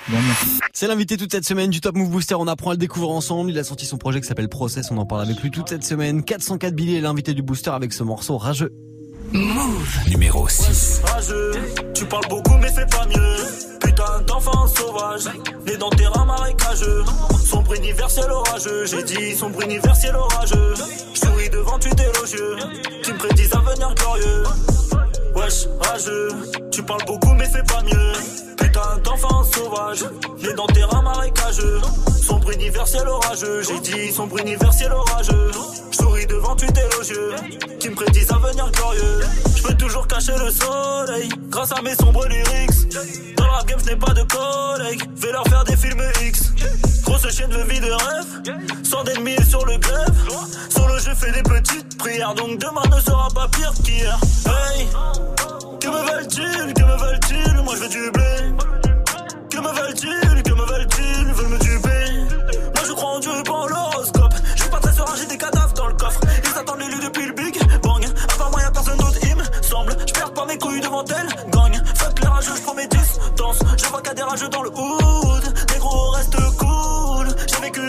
C'est l'invité toute cette semaine du Top Move Booster. On apprend à le découvrir ensemble. Il a sorti son projet qui s'appelle Process. On en parle avec lui toute cette semaine. 404 Billy est l'invité du Booster avec ce morceau rageux. Move. Numéro 6. Rageux, tu parles beaucoup mais c'est pas mieux. Putain d'enfant sauvage, né dans terrain marécageux. Sombre universel orageux, j'ai dit sombre universel orageux. Je souris devant tu élogieux, tu me prédis un avenir glorieux. Wesh, rageux, tu parles beaucoup mais c'est pas mieux. Putain d'enfant sauvage, né dans terrain marécageux. Sombre universel orageux, j'ai dit sombre universel orageux. Je souris devant tu élogieux, qui me prédisent un avenir glorieux. Je peux toujours cacher le soleil, grâce à mes sombres lyrics. Dans la game, n'ai pas de collègues, vais leur faire des films X. Grosse chaîne de vie de rêve. Sans d'ennemis sur le grève. Solo, je fais des petites prières. Donc demain ne sera pas pire qu'hier. Hey, que me veulent-ils? Que me veulent-ils? Moi, je veux du blé. Que me veulent-ils? Que me veulent-ils? Veulent me tuer Moi, je crois en Dieu et pas en l'horoscope. Je suis pas très serein, j'ai des cadavres dans le coffre. Ils attendent l'élu depuis le big bang. À part moi, y'a personne d'autre, il me semble. Je perds pas mes couilles devant elle, gang. Fuck les rageux, je prends mes distances. Je vois qu'à des rageux dans le hood. Des gros restent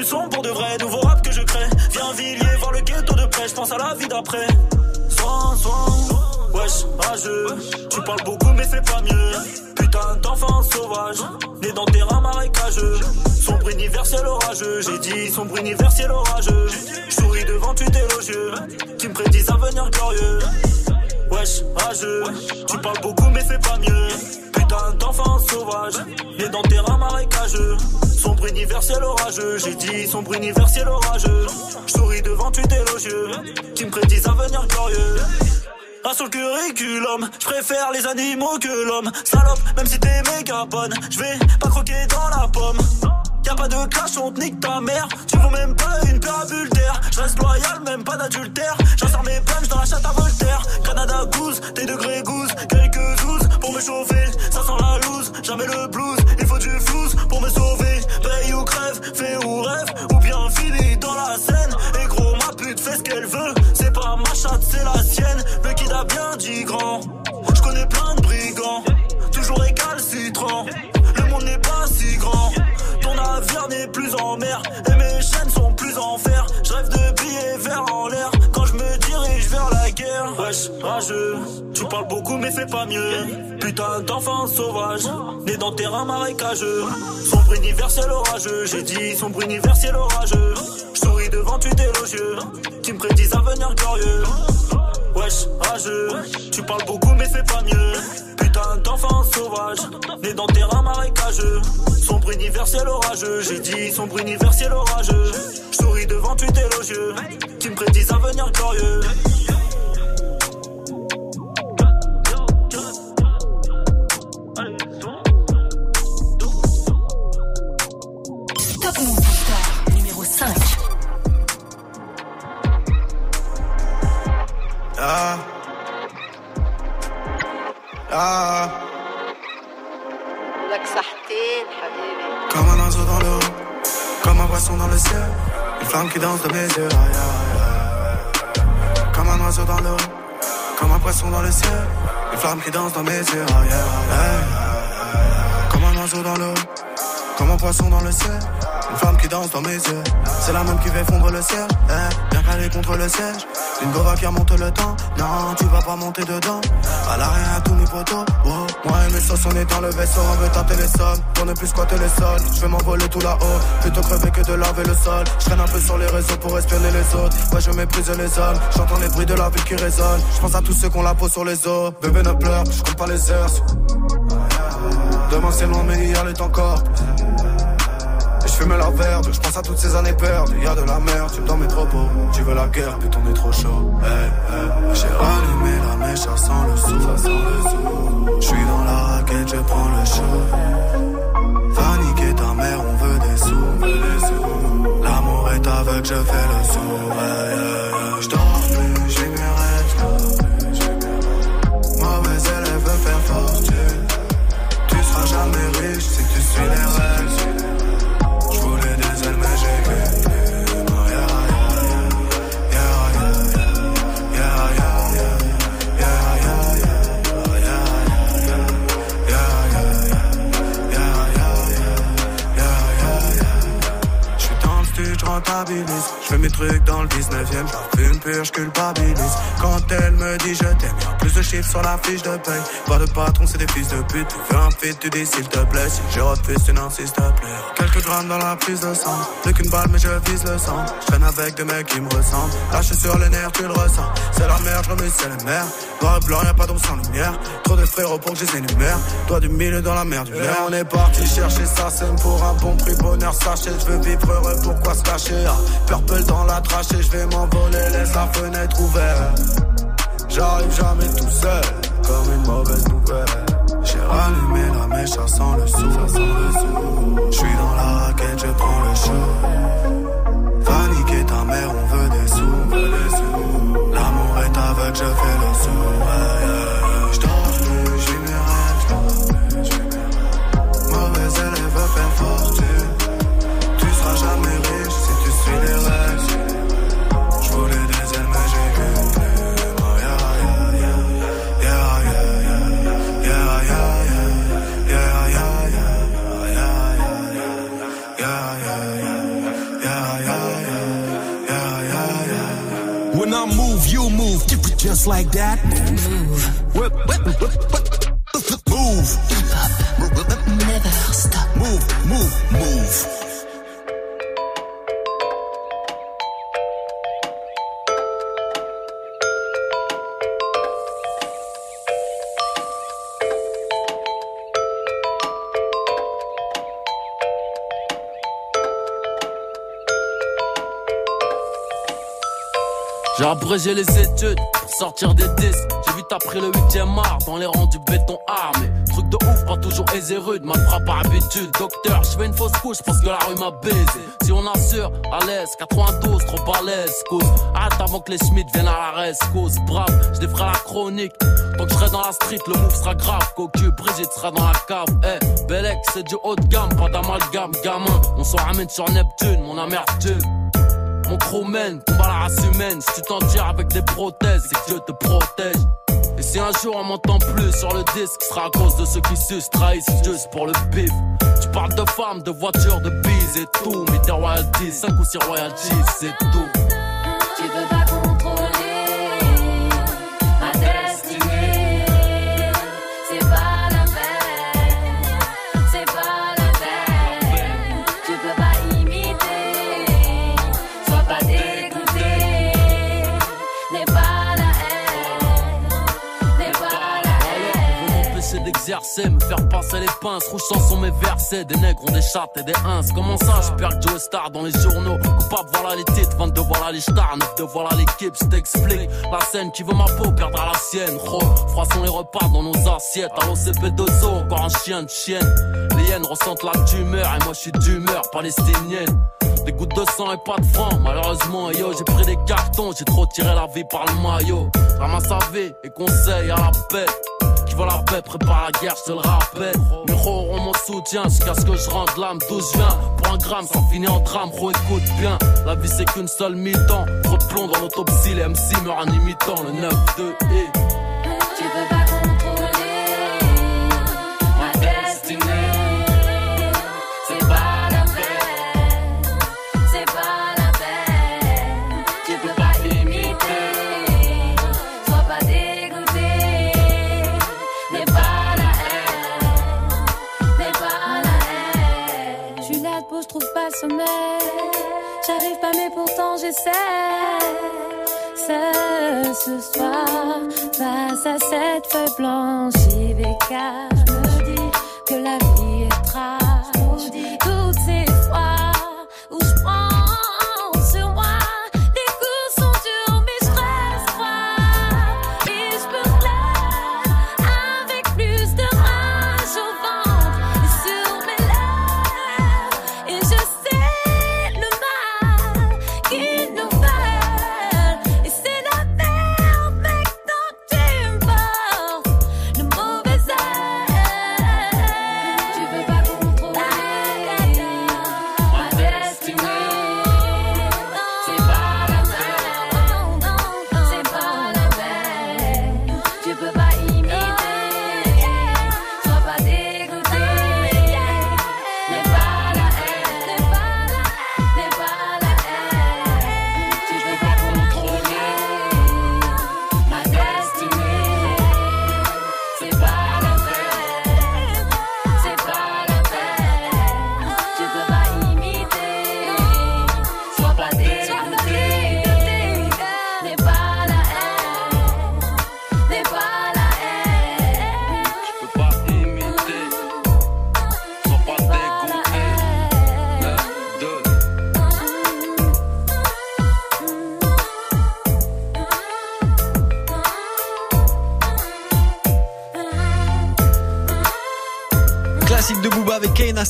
son pour de vrai, nouveau rap que je crée. Viens Villiers, voir le ghetto de près, je pense à la vie d'après. Soin, soin, wesh, rageux. Tu parles beaucoup, mais c'est pas mieux. Putain d'enfant sauvage, né dans des terrain marécageux. Sombre universel orageux, j'ai dit sombre universel orageux. Je souris devant tu t'élogieux, qui me prédisent un avenir glorieux. Wesh, rageux, tu parles beaucoup, mais fais pas mieux. Putain d'enfant sauvage, né dans terrain marécageux. Sombre universel orageux, j'ai dit sombre universel orageux. Souris devant tu élogieux, qui me prédisent un avenir glorieux. Un sur le curriculum, je préfère les animaux que l'homme. Salope, même si t'es méga bonne, je pas croquer dans la pomme. Y'a pas de clash, on te nique ta mère. Tu vaux même pas une paire adultère. Je reste loyal, même pas d'adultère. J'en sors mes punch dans la chatte à Voltaire. Canada goose, tes degrés goose. Quelques zouzes pour me chauffer. Ça sent la loose, jamais le blues. Il faut du flouze pour me sauver. Paye ou crève, fais ou rêve. Ou bien finis dans la scène. Et gros, ma pute fait ce qu'elle veut. C'est pas ma chatte, c'est la sienne. Le kid a bien dit grand. Je connais plein de brigands. Toujours récalcitrant. Le monde n'est pas si grand. Ton navire n'est plus en mer et mes chaînes sont plus en fer. Je rêve de billets verts en l'air quand je me dirige vers la guerre. Wesh, rageux, tu parles beaucoup mais fais pas mieux. Putain d'enfant sauvage, né dans terrain marécageux. Sombre universel orageux, j'ai dit sombre universel orageux. Je souris devant tu élogieux, qui me prédisent un avenir glorieux. Wesh, rageux, tu parles beaucoup mais fais pas mieux. Putain d'enfant sauvage, né dans terrain marécageux. Sombre universel orageux, j'ai dit sombre universel orageux. Je souris devant tu élogieux, qui me prédisent un avenir glorieux. Flamme qui danse de mes yeux. Comme un oiseau dans l'eau, comme un poisson dans le ciel, une flamme qui danse dans mes yeux. Comme un oiseau dans l'eau, comme un poisson dans le ciel, une flamme qui danse dans mes yeux. C'est la même qui fait fondre le ciel, eh, bien calé contre le siège. Une gova qui remonte le temps, non, tu vas pas monter dedans. À l'arrière à tous mes potos, wow. Moi et mes sauces, on est dans le vaisseau, on veut tenter les sommes. Pour ne plus squatter les sols, je vais m'envoler tout là-haut. Plutôt crever que de laver le sol. Je traîne un peu sur les réseaux pour espionner les autres. Ouais, je méprise les hommes, j'entends les bruits de la ville qui résonnent. Je pense à tous ceux qu'on la peau sur les os. Bébé ne pleure, je compte pas les heures. Demain c'est loin, mais hier est encore. Fume la verbe, je pense à toutes ces années perdues. Y'a de la merde, dans mes propos. Tu veux la guerre, putain, on est trop chaud. Hey, hey. J'ai rallumé la mèche, ça sent le sou. Je suis dans la raquette, je prends le show. Va niquer ta mère, on veut des sous. L'amour est aveugle, je fais le sourd. happiness J'fais mes trucs dans le 19ème, j'fume pur, j'culpabilise. Quand elle me dit je t'aime, plus de chiffres sur la fiche de paye. Pas de patron, c'est des fils de pute. Tu veux un fit, tu dis s'il te plaît. Si je refuse, tu n'insistes plus. Quelques grammes dans la prise de sang. Plus qu'une balle, mais je vise le sang. J'traîne avec des mecs qui me ressemblent. Lâche sur les nerfs, tu le ressens. C'est la merde, j'remets, c'est la merde. Noir et blanc, y'a pas d'ombre sans lumière. Trop de frérots pour que je les énumère. Toi du milieu dans la merde, du l'air. On est parti chercher ça, c'est pour un bon prix. Bonheur, sachez, je veux vivre heureux, pourquoi se cacher? Ah, dans la trachée, je vais m'envoler, laisse la fenêtre ouverte. J'arrive jamais tout seul, comme une mauvaise nouvelle. J'ai rallumé la mèche, ça sent le sou, sou. J'suis dans la raquette, je prends le show. Va niquer ta mère, on veut des sous. L'amour est aveugle, je fais le move, you move. Just like that. Move. Whip, whip, whip, whip. Move. Abrégé les études pour sortir des disques. J'ai vite appris le 8ème art dans les rangs du béton armé. Truc de ouf, pas toujours aisé rude, mal frappe par habitude. Docteur, je fais une fausse couche parce que la rue m'a baisé. Si on assure, à l'aise, 92, trop à l'aise, cause. Hâte avant que les Schmitt viennent à la reste, cause. Brave, je défrais la chronique. Tant que je serai dans la street, le move sera grave. Cocu, Brigitte sera dans la cave. Eh, Belek, c'est du haut de gamme, pas d'amalgame, gamin. On s'en ramène sur Neptune, mon amertume. Mon crewman combat la race humaine. Si tu t'en tires avec des prothèses, c'est que Dieu te protège. Et si un jour on m'entend plus sur le disque, sera à cause de ceux qui sucent, trahissent juste pour le bif. Tu parles de femmes, de voitures, de bises et tout. Mais tes royalties, 5 ou 6 royalties, c'est tout. Faire passer les pinces. Rouge sont mes versets. Des nègres ont des chattes et des ins. Comment ça, je perds Joe Star dans les journaux? Coupable, voilà les titres. 22, voilà les stars. 9 de voilà l'équipe, je t'explique. La scène qui veut ma peau perdra la sienne. Ro, froissons les repas dans nos assiettes. À l'OCP2O, encore un chien de chienne. Les hyènes ressentent la tumeur. Et moi, je suis d'humeur palestinienne. Des gouttes de sang et pas de francs. Malheureusement, yo, j'ai pris des cartons. J'ai trop tiré la vie par le maillot. Ramasse à vie et conseil à la paix. Veut la paix, prépare la guerre, je te le rappelle. Muro auront mon soutien jusqu'à ce que je rentre l'âme d'où je viens. Pour un gramme, ça finit en drame, gros écoute bien. La vie c'est qu'une seule mi-temps. Trop de plomb dans l'autopsie, les MC meurent en imitant le 9-2 et. J'arrive pas, mais pourtant j'essaie. Ce soir, face à cette feuille blanche, IVK, je me dis que la vie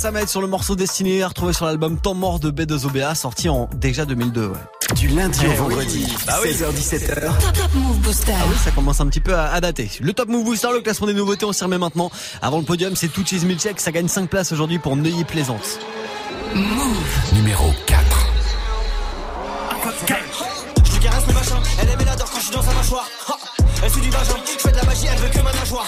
Samet sur le morceau Destiné, retrouvé sur l'album Temps mort de B2OBA, sorti en déjà 2002. Ouais. Du lundi Eh au oui. vendredi, Bah oui. 16h-17h. Top, top Move Booster. Ah oui, ça commence un petit peu à, à dater. Le Top Move Booster, le classement des nouveautés, on s'y remet maintenant. Avant le podium, c'est tout Cheese Milkshake, ça gagne 5 places aujourd'hui pour Neuilly Plaisance. Numéro 4. Je lui caresse le machin, elle aime et l'adore quand je suis dans sa mâchoire. Ha elle suit du vagin, je fais de la magie, elle veut que ma nageoire.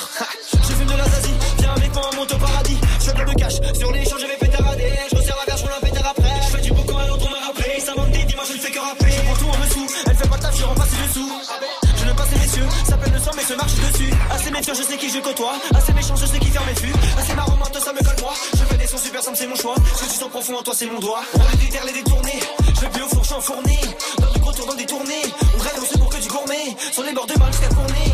Je fume de la zazie, viens avec moi, on monte au paradis. Je fais plein de sur les champs je vais pétarader. Je resserre la verge, je pétard après. Je fais du beaucoup à l'autre, on m'a rappelé. Ça manque des dimanches, je ne fais que rappeler Je prends tout en dessous, elle fait pas de taf, je remplace dessous. Je ne passe les messieurs, ça peine le sang, mais se marche dessus. Assez méfiant, je sais qui je côtoie. Assez méchant, je sais qui ferme mes fûts. Assez marrant, maintenant ça me colle moi. Je fais des sons super simples, c'est mon choix. Je suis sens profond en toi, c'est mon doigt. On les déterre, les détourner. Je vais plus au fourchon fourni. Dans du gros tour, dans des tournées. On rêve, on se pour que du gourmet. Sur les bords de balle jusqu'à tourner.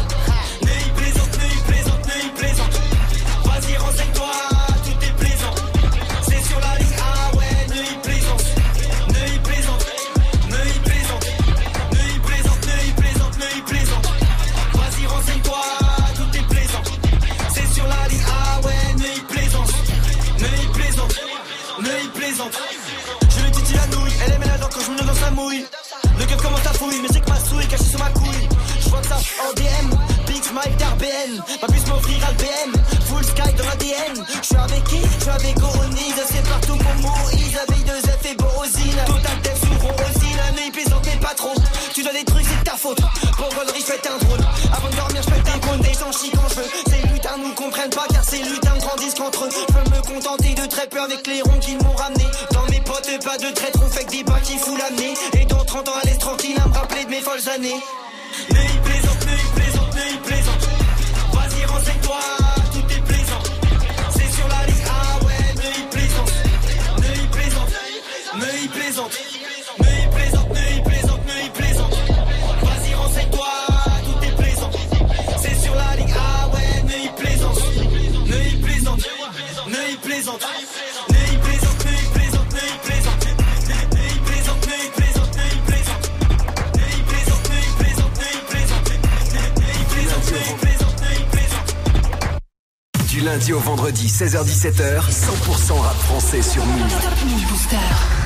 Je vois que ça en DM, Big Smile d'RBN. Ma puce m'offrir à BM, full sky dans l'ADN. Je suis avec qui? Je suis avec Oronise, c'est partout pour Moïse. Avec deux F et Borosine. Total Def sous Rosine, un œil plaisante, mais pas trop. Tu dois trucs, c'est de ta faute. Pour gaulerie, je fais un drôle. Avant de dormir, je fais un compte des gens chient quand je veux. Ces lutins nous comprennent pas car ces lutins grandissent qu'entre eux. Je peux me contenter de très peu avec les ronds qu'ils m'ont ramené. Dans mes potes, pas de traître, on fait que des pas qui fout l'amener. Et dans 30 ans, à l'aise tranquille à me rappeler de mes folles années. Vendredi, 16h17h, 100% rap français sur Move. Booster.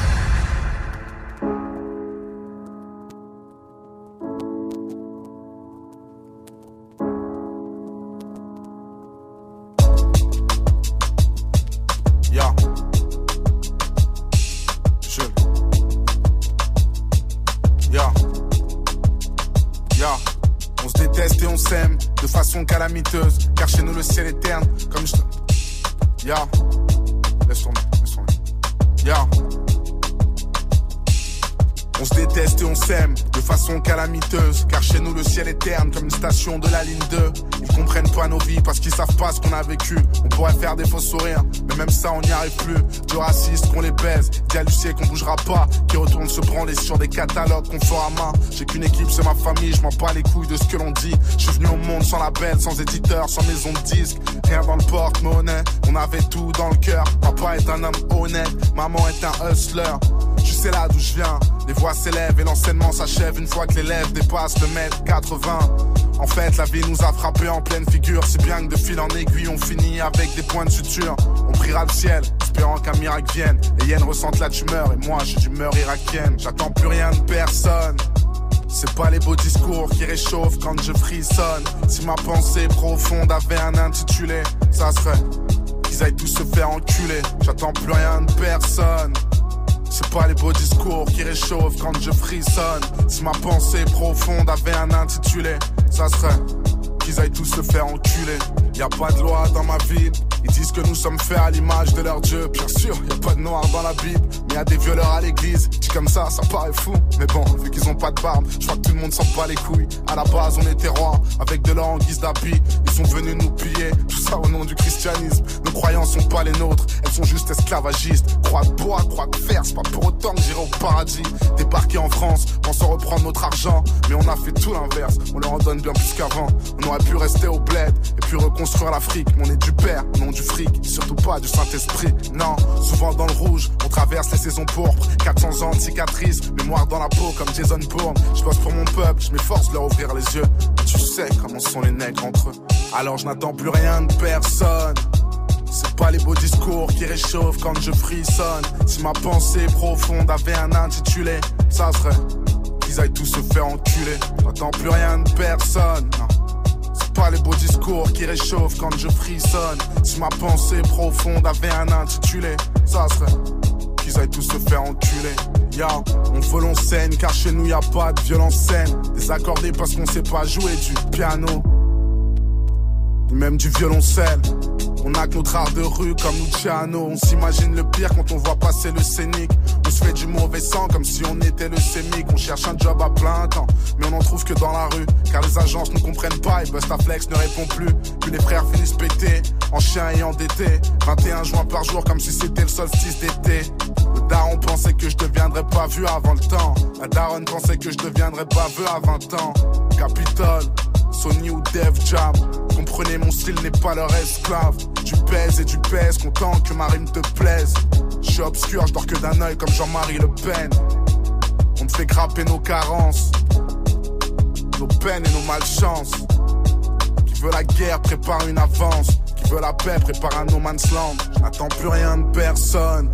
Label, sans maison de disque. Rien dans le porte-monnaie, on avait tout dans le cœur. Papa est un homme honnête, maman est un hustler. Je sais là d'où je viens, les voix s'élèvent et l'enseignement s'achève une fois que l'élève dépasse le mètre 80. En fait, la vie nous a frappé en pleine figure, si bien que de fil en aiguille, on finit avec des points de suture. On priera le ciel, espérant qu'un miracle vienne. Et Yen ressente la tumeur, et moi, j'ai d'humeur irakienne. J'attends plus rien de personne. C'est pas les beaux discours qui réchauffent quand je frissonne. Si ma pensée profonde avait un intitulé, ça serait qu'ils aillent tous se faire enculer. J'attends plus rien de personne. C'est pas les beaux discours qui réchauffent quand je frissonne. Si ma pensée profonde avait un intitulé, ça serait qu'ils aillent tous se faire enculer. Y a pas de loi dans ma ville. Ils disent que nous sommes faits à l'image de leur Dieu. Bien sûr, y a pas de noir dans la Bible, mais y a des violeurs à l'église. Dit comme ça, ça paraît fou. Mais bon, vu qu'ils ont pas de barbe, je crois que tout le monde s'en bat les couilles. À la base, on était rois, avec de l'or en guise d'habit. Ils sont venus nous piller, tout ça au nom du christianisme. Nos croyances sont pas les nôtres, elles sont juste esclavagistes. Croix de bois, croix de fer, c'est pas pour autant que j'irai au paradis. Débarquer en France, pensant reprendre notre argent. Mais on a fait tout l'inverse, on leur en donne bien plus qu'avant. On aurait pu rester au bled et puis reconstruire l'Afrique. Mais on est du père, non du fric, surtout pas du Saint-Esprit. Non, souvent dans le rouge, on traverse les saisons pourpres. 400 ans de cicatrices, mémoire dans la peau comme Jason Bourne. Je bosse pour mon peuple, je m'efforce de leur ouvrir les yeux. Tu sais comment sont les nègres entre eux. Alors je n'attends plus rien de personne. C'est pas les beaux discours qui réchauffent quand je frissonne. Si ma pensée profonde avait un intitulé, ça serait qu'ils aillent tous se faire enculer. J'attends plus rien de personne. C'est pas les beaux discours qui réchauffent quand je frissonne. Si ma pensée profonde avait un intitulé, ça serait qu'ils aillent tous se faire enculer. Ya, on vole on scène car chez nous y a pas de violence saine. Désaccordé parce qu'on sait pas jouer du piano. Même du violoncelle. On a que notre art de rue comme Luciano. On s'imagine le pire quand on voit passer le scénic. On se fait du mauvais sang comme si on était le sémic. On cherche un job à plein temps, mais on n'en trouve que dans la rue. Car les agences ne comprennent pas et Bustaflex ne répond plus. Puis les frères finissent pétés, en chien et endetté. 21 juin par jour comme si c'était le solstice d'été. Le daron pensait que je deviendrais pas vu avant le temps. La daronne pensait que je deviendrais pas vu à 20 ans. Capitole, Sony ou Def Jam. Comprenez, mon style n'est pas leur esclave. Tu pèses et tu pèses, content que ma rime te plaise. Je suis obscur, je dors que d'un œil comme Jean-Marie Le Pen. On te fait grapper nos carences, nos peines et nos malchances. Qui veut la guerre prépare une avance. Qui veut la paix prépare un no man's land. N'attends plus rien de personne.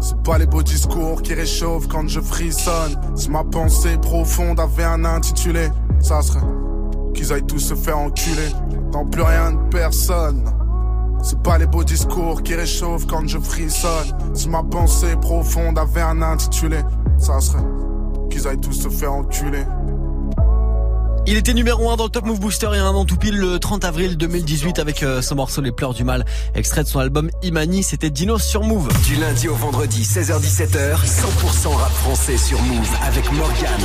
C'est pas les beaux discours qui réchauffent quand je frissonne. Si ma pensée profonde avait un intitulé, ça serait qu'ils aillent tous se faire enculer. J'attends plus rien de personne. C'est pas les beaux discours qui réchauffent quand je frissonne. Si ma pensée profonde avait un intitulé, ça serait qu'ils aillent tous se faire enculer. Il était numéro 1 dans le Top Move Booster il y a un an tout pile le 30 avril 2018 avec euh, ce morceau Les Pleurs du Mal, extrait de son album Imani, c'était Dino sur Move. Du lundi au vendredi, 16h-17h, 100% rap français sur Move avec Morgan.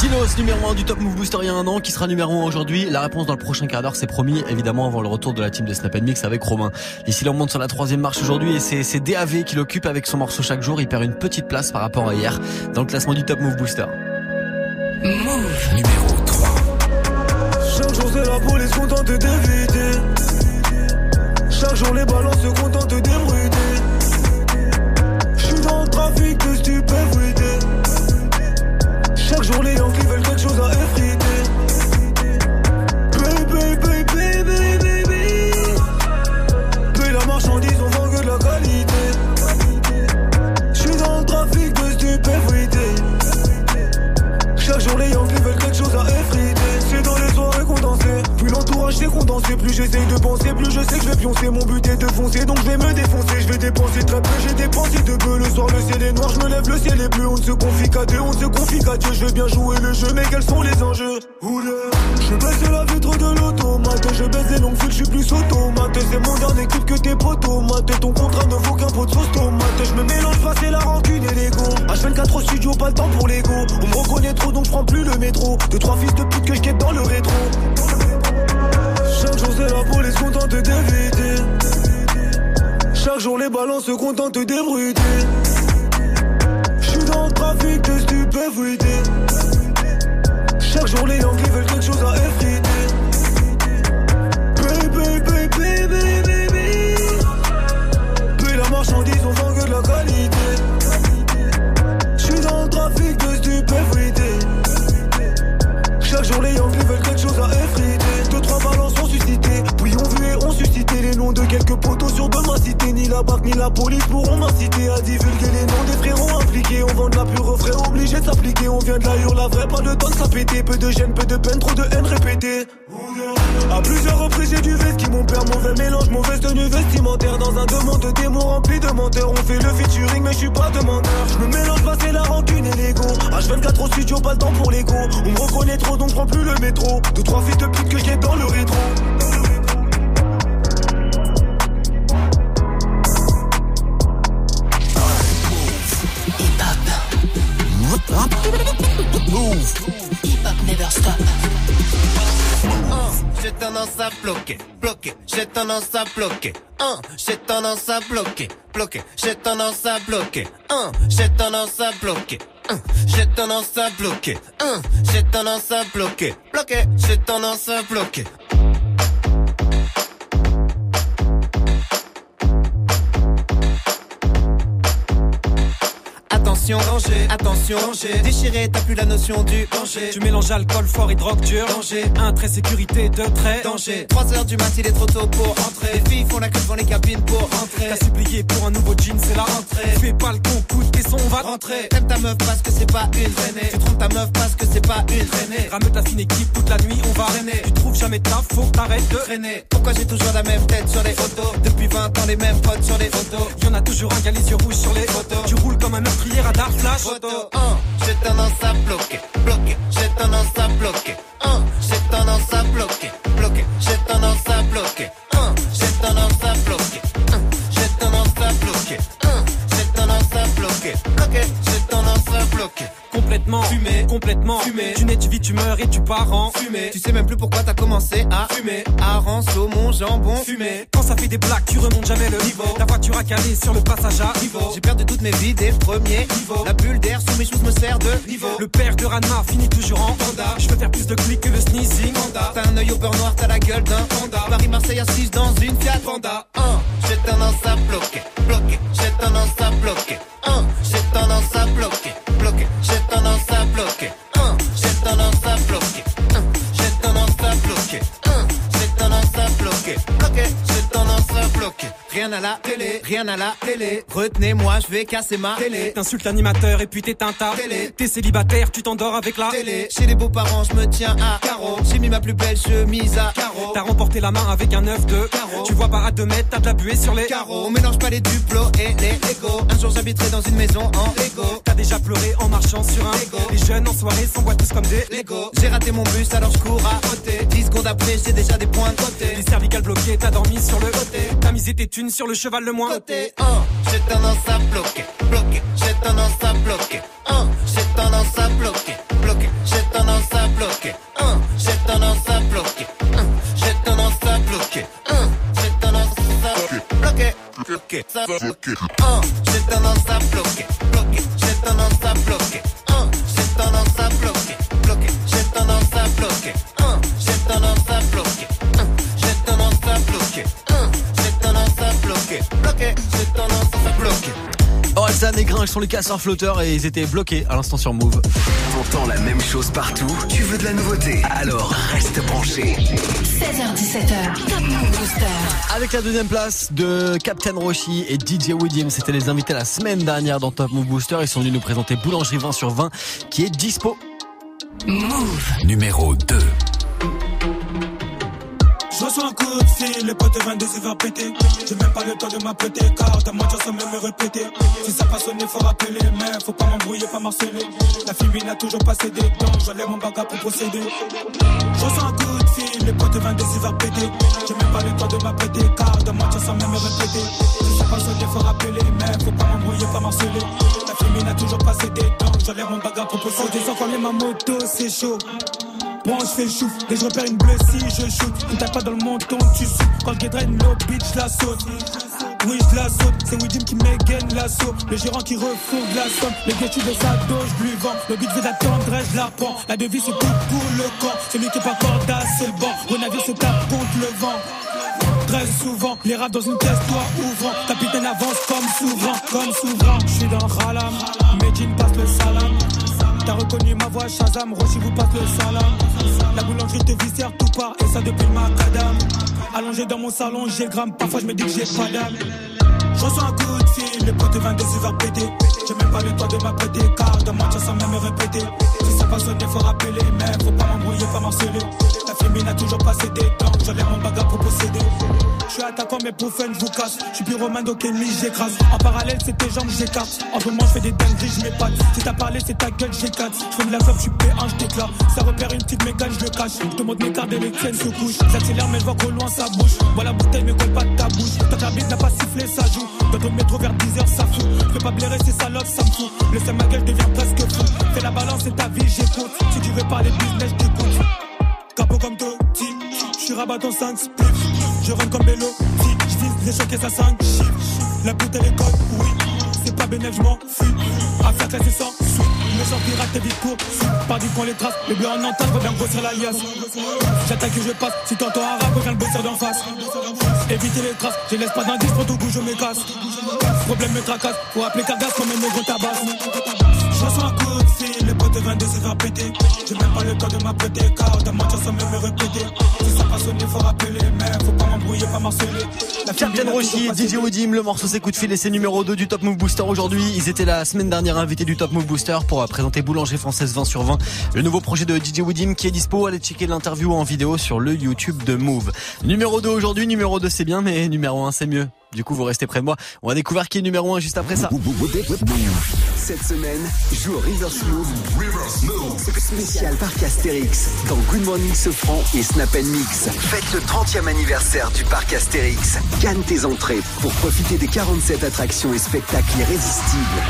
Dinos numéro 1 du Top Move Booster il y a un an qui sera numéro 1 aujourd'hui. La réponse dans le prochain quart d'heure c'est promis évidemment avant le retour de la team de Snap Mix avec Romain. Ici là on monte sur la troisième marche aujourd'hui et c'est c'est DAV qui l'occupe avec son morceau chaque jour. Il perd une petite place par rapport à hier dans le classement du Top Move Booster. Move numéro 3. Chaque jour c'est la police contente d'éviter Chaque jour les balances se contentent d'ébruiter J'suis dans le trafic de stupéfuité Chaque jour les Yankees veulent quelque chose à effriter le ciel est bleu On ne se confie qu'à deux On ne se confie qu'à Dieu Je vais bien jouer le jeu Mais quels sont les enjeux Oula Je baisse la vitre de l'automate Je baisse les longues fils Je suis plus automate C'est mon dernier clip que tes potos Mate ton contrat ne vaut qu'un pot de sauce tomate Je me mélange pas c'est la rancune et l'ego H24 au studio Pas le temps pour l'ego On me reconnaît trop donc je prends plus le métro. Deux, trois fils de pute que je dans le rétro. Chaque jour c'est la police contente d'éviter. Chaque jour les balances se contentent d'ébruiter. Chaque jour les Yankees veulent quelque chose à effriter. Baby, baby. Puis la marchandise, on vend que de la qualité. J'suis dans le trafic de stupéfuité. Chaque jour les Yankees veulent quelque chose à effriter Deux trois balances ont suscité Puis on vu et ont suscité les noms de quelques poteaux sur de ma cité Ni la BAC ni la police pourront m'inciter À divulguer On vient de la hurle la vraie pas le temps de s'appéter. Peu de gêne, peu de peine, trop de haine répétée. À plusieurs reprises j'ai du veste qui mon père mauvais mélange mauvaise tenue vestimentaire. Dans un demande de démons rempli de menteurs. On fait le featuring mais je suis pas demandeur. Je me mélange pas c'est la rancune et l'ego. H24 au studio pas le temps pour l'ego. On me reconnaît trop donc prends plus le métro. Deux trois fils de pute que j'ai dans le rétro Never stop. J'ai tendance à bloquer, bloquer, j'ai tendance à bloquer. Un, j'ai tendance à bloquer, bloquer, j'ai tendance à bloquer. Un, j'ai tendance à bloquer. Bloquer. J'ai tendance à bloquer, bloquer, j'ai tendance à bloquer. Attention, danger, attention, danger. Déchiré, t'as plus la notion du danger. Tu mélanges alcool fort et drogue dure. Danger. Un trait sécurité, deux traits. Danger. 3 heures du mat, il est trop tôt pour entrer. Les filles font la queue devant les cabines pour entrer. T'as supplié pour un nouveau jean, c'est la rentrée. Fais pas le con, coup de caisson, on va Rentrer. T'aimes ta meuf parce que c'est pas une traînée. Tu trompes ta meuf parce que c'est pas une traînée. Rame ta fine équipe toute la nuit, on va Traîner. Tu trouves jamais taf, faut t'arrêtes de Traîner. Pourquoi j'ai toujours la même tête sur les photos? Depuis 20 ans, les mêmes potes sur les photos. Y'en a toujours un qui a les yeux rouges sur les Photos. Tu roules comme un meurtrier radar flash. Photo 1, j'ai tendance à bloquer, bloquer, j'ai tendance à bloquer. 1, j'ai tendance à bloquer, bloquer, j'ai tendance à bloquer. 1, j'ai tendance à bloquer. 1, j'ai tendance à bloquer. 1, j'ai tendance à bloquer, bloquer, j'ai tendance à bloquer complètement fumé, complètement fumé. Tu nais, tu vis, tu meurs et tu pars en fumée. Tu sais même plus pourquoi t'as commencé à fumer. Aran, mon jambon, fumé. Quand ça fait des plaques, tu remontes jamais le niveau. Ta voiture a calé sur le passage à niveau. J'ai perdu toutes mes vies des premiers niveaux. La bulle d'air sous mes choses me sert de niveau. Le père de Ranma finit toujours en panda. Je veux faire plus de clics que le sneezing. Panda. T'as un œil au beurre noir, t'as la gueule d'un panda. Paris-Marseille assise dans une Fiat Panda. 1. J'ai tendance à bloquer, bloquer. J'ai tendance à bloquer. 1. Rien à la télé, rien à la télé. Retenez-moi, je vais casser ma télé. T'insultes l'animateur et puis t'éteins ta Télé. T'es célibataire, tu t'endors avec la Télé. Chez les beaux-parents, je me tiens à carreau. J'ai mis ma plus belle chemise à carreau. T'as remporté la main avec un œuf de Carreau. Tu vois pas à 2 mètres, t'as de la buée sur les Carreau. On mélange pas les duplos et les Lego. Un jour j'habiterai dans une maison en Lego. T'as déjà pleuré en marchant sur un Lego. Les jeunes en soirée s'envoient tous comme des Lego. J'ai raté mon bus alors je cours à côté. 10 secondes après, j'ai déjà des points de côté. Les cervicales bloquées, t'as dormi sur le côté. T'as misé tes thunes sur le cheval le moins Côté 1, j'ai tendance à bloquer, bloquer. J'ai tendance à bloquer. 1, j'ai tendance à bloquer, bloquer. J'ai tendance à bloquer. 1, j'ai tendance à bloquer. 1, j'ai tendance à bloquer. 1, j'ai tendance à bloquer, bloquer, ça bloquer. 1, j'ai tendance à bloquer, bloquer. J'ai tendance à bloquer. Orelsan et Gringe sont les casseurs flotteurs et ils étaient bloqués à l'instant sur Move. T'entends la même chose partout Tu veux de la nouveauté? Alors reste branché. 16h17h, Top Move Booster. Avec la deuxième place de Captain Roshi et DJ William, c'était les invités la semaine dernière dans Top Move Booster. Ils sont venus nous présenter Boulangerie 20 sur 20 qui est dispo. Move. Numéro 2. Je reçois un coup de fil, les potes 22 c'est faire péter. J'ai même pas le temps de m'apprêter, car ta mentir sans même me répéter. Si ça pas sonné, faut rappeler, mais faut pas m'embrouiller, pas marceler. La fille n'a toujours pas cédé, donc j'enlève mon bagage pour procéder. Je reçois un coup de fil, les potes 22 c'est faire péter. J'ai même pas le temps de m'apprêter, car ta mentir sans même me répéter. Si ça pas sonné, faut rappeler, mais faut pas m'embrouiller, pas marceler. La fille n'a toujours pas cédé, donc j'enlève mon bagage pour procéder. Des enfants, ma moto, c'est chaud. Je fais le chouf, je repère une bleue si je shoot. Ne tape pas dans le menton, tu sais. Quand le draine, no bitch, la saute. Oui, je la saute, c'est Widim qui m'égaine l'assaut. Le gérant qui refourgue la somme. Les guettus de sa dos, je lui vends. Le but veut d'attendre, je la prends. La devise, c'est tout pour le camp. C'est lui qui est pas corda, c'est le banc. Le navire se tape contre le vent. Très souvent, les rats dans une caisse, toi ouvrant. Capitaine avance comme souverain, comme souverain. Je suis dans Ralam, Medine passe le salam. T'as reconnu ma voix, Shazam, Roshi vous passe le salam. La boulangerie te viscère tout part, et ça depuis le macadam. Allongé dans mon salon, j'ai gramme, parfois je me dis que j'ai pas d'âme. Je reçois un coup de fil, le pote 22 c'est faire péter. J'ai même pas le temps de m'apprêter, car de mentir sans même me répéter. Pas faut rappeler, mais faut pas m'embrouiller, pas marceler. La fille n'a toujours pas cédé, donc j'enlève mon bagage pour posséder. Je suis attaquant, mais pour fun, je vous casse. Je suis pyromane, donc ennemi, j'écrase. En parallèle, c'est tes jambes, j'écarte. En ce moment, je fais des dingueries, je m'épate. Si t'as parlé, c'est ta gueule, j'éclate. Je de la clope, je suis P1, je t'éclate. Ça repère une petite mégane, je le cache. Je te montre mes cartes et les tiennes se couchent. J'accélère, mais je vois qu'au loin, ça bouge. Voilà, bouteille, mais colle pas de ta bouche. Tant que la bite n'a pas sifflé, ça joue. Dans ton métro vers 10h, ça fout. Peux pas blairer ces salopes, ça me fout. Le seul ma gueule devient presque fou. Fais la balance, c'est ta vie, j'écoute. Si tu veux parler business, je t'écoute. Capot comme Totti, je suis rabat en 5 spliff. Je rentre comme vélo, je vise les et ça 5 chiffres. La bouteille est code, oui, c'est pas bénéf, je m'en fuis. Affaire classée sans suite, le sort pirate t'es vite court. Pas du qu'on les traces, les bleus en entente, faut bien grossir la liasse. J'attaque et je passe, si t'entends un rap, reviens le bosser d'en face. Éviter les traces, je laisse pas d'indice, pour tout coup je me casse. Problème me tracasse, faut appeler Cargas comme un tabasse. Je reçois un coup de fil, les potes 22 c'est faire péter. J'ai même pas le temps de m'apprêter, car de mentir même me répéter. Si ça pas sonné, faut rappeler, mais faut pas m'embrouiller, Captain Roshi, DJ. Wodim, le morceau c'est coup de fil et c'est numéro 2 du Top Move Booster aujourd'hui. Ils étaient la semaine dernière invités du Top Move Booster pour euh, présenter Boulanger Française 20 sur 20, le nouveau projet de DJ Wodim qui est dispo. Allez checker l'interview en vidéo sur le YouTube de Move. Numéro 2 aujourd'hui, numéro 2 c'est bien, mais numéro 1 c'est mieux. Du coup, vous restez près de moi. On va découvrir qui est numéro 1 juste après ça. Cette semaine, joue au Reverse Move. Spécial parc Astérix dans Good Morning Sofran et Snap Mix. Faites le 30e anniversaire du parc Astérix. Gagne tes entrées pour profiter des 47 attractions et spectacles irrésistibles.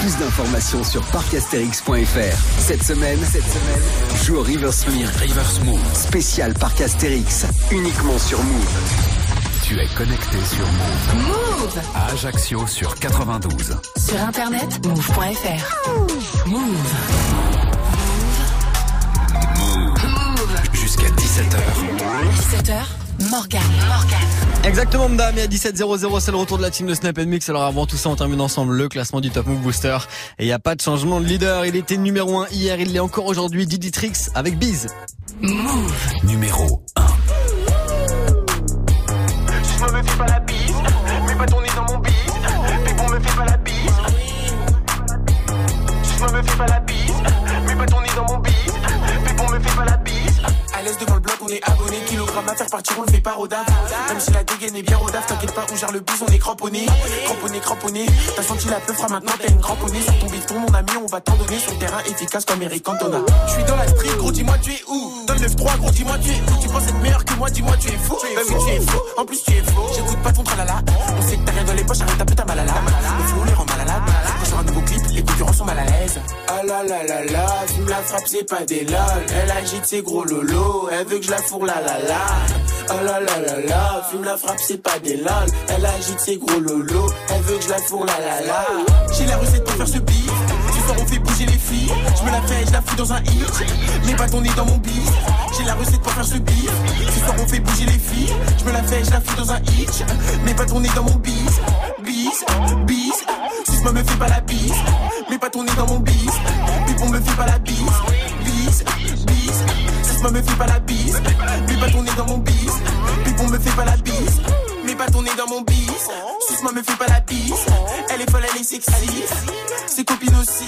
Plus d'informations sur parcastérix.fr. Cette semaine, cette semaine, joue au River Smooth. River Smooth. Spécial Parc Astérix. Uniquement sur Move. Tu es connecté sur Move. Move À Ajaccio sur 92. Sur internet, move.fr. Move. Move. Jusqu'à 17h. 17h, Morgane. Morgane. Exactement, madame. Et à 17h00, c'est le retour de la team de Snap Mix. Alors avant tout ça, on termine ensemble le classement du Top Move Booster. Et il n'y a pas de changement de leader. Il était numéro 1 hier, il l'est encore aujourd'hui. Didi Trix avec Biz. Move. Numéro 1. Abonné. Kilogramme à faire partir, on le fait pas rodave. Même si la dégaine est bien rodave, t'inquiète pas, on gère le bus, on est cramponné. Cramponné, cramponné. T'as senti la peu fera maintenant, t'as une cramponnée. Sur ton bifton, mon ami, on va t'en donner. Sur le terrain efficace comme Eric Cantona. Je suis dans la street, gros, dis-moi, tu es où? Dans le 9-3, gros, dis-moi, tu es où? Tu penses être meilleur que moi, dis-moi, tu es fou? Bah oui, tu es fou. En plus, tu es faux. J'écoute pas ton tralala. On sait que t'as rien dans les poches, arrête un peu ta malala. Le flow les rend mal à la Quand un nouveau clip, les concurrents sont mal à l'aise. Ah la la la la, fume la frappe, c'est pas des lol. Elle agite ses gros lolos, elle veut que je la fourre la la la. Ah la la la la, fume la frappe, c'est pas des lol. Elle agite ses gros lolos, elle veut que je la fourre la la la. J'ai la recette pour faire ce beat. Ce soir on fait bouger les filles. Je me la fais, je la fous dans un hit. Pas ton nez dans mon bis. J'ai la recette pour faire ce beat. Ce soir on fait bouger les filles. Je me la fais, je la fous dans un hit. Pas ton nez dans mon bis. Bis, bis. Si me fait pas la bise. Mais pas ton nez dans mon bis. Pipon me fait pas la bise. Bis, bis. Si me fait pas la bise. Mais pas ton nez dans mon bis. Pipon me fait pas la bise. Mais pas ton nez dans mon bis. Si me fait pas la bise. Elle est folle, elle est sexy. Ses copines aussi.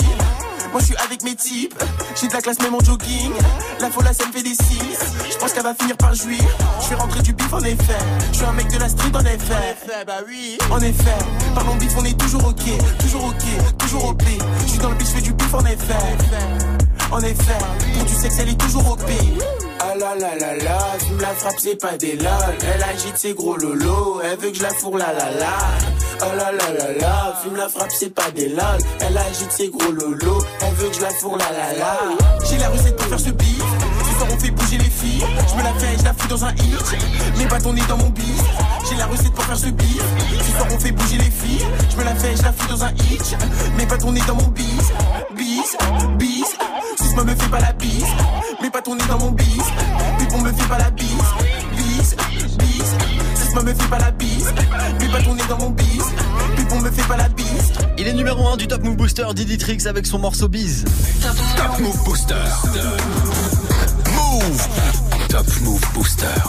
Moi je suis avec mes types, j'ai de la classe même en jogging. La folle ça me fait des signes. Je pense qu'elle va finir par jouir. Je vais rentrer du bif en effet. Je suis un mec de la street en effet. bah oui. En effet, parlons bif on est toujours ok, toujours ok, toujours OP. Je suis dans le bif, je fais du bif en effet. En effet, pour du sexe elle est toujours OP. Ah la la la la, fume la frappe c'est pas des lol. Elle agite ses gros lolos, elle veut que je la fourre la la la. Ah la la la la, fume la frappe c'est pas des lol. Elle agite ses gros lolos, elle veut que je la fourre la la la. J'ai la recette pour faire ce beat. Ce soir on fait bouger les filles. Je me la fais, je la fous dans un hit. Mais pas ton nez dans mon bis. J'ai la recette pour faire ce beat. Ce soir on fait bouger les filles. Je me la fais, je la fous dans un hit. Mais pas ton nez dans mon bis. Bis, bis. Si me fait pas la bise. Mais pas ton nez dans mon bis. Pipon me fait pas la bise. Bis, bis. Si me fait pas la bise. Mais pas ton nez dans mon bis. Pipon me fait pas la bise. Il est numéro 1 du Top Move Booster, Didi Trix avec son morceau Biz. Top Move Booster. Top Move Booster.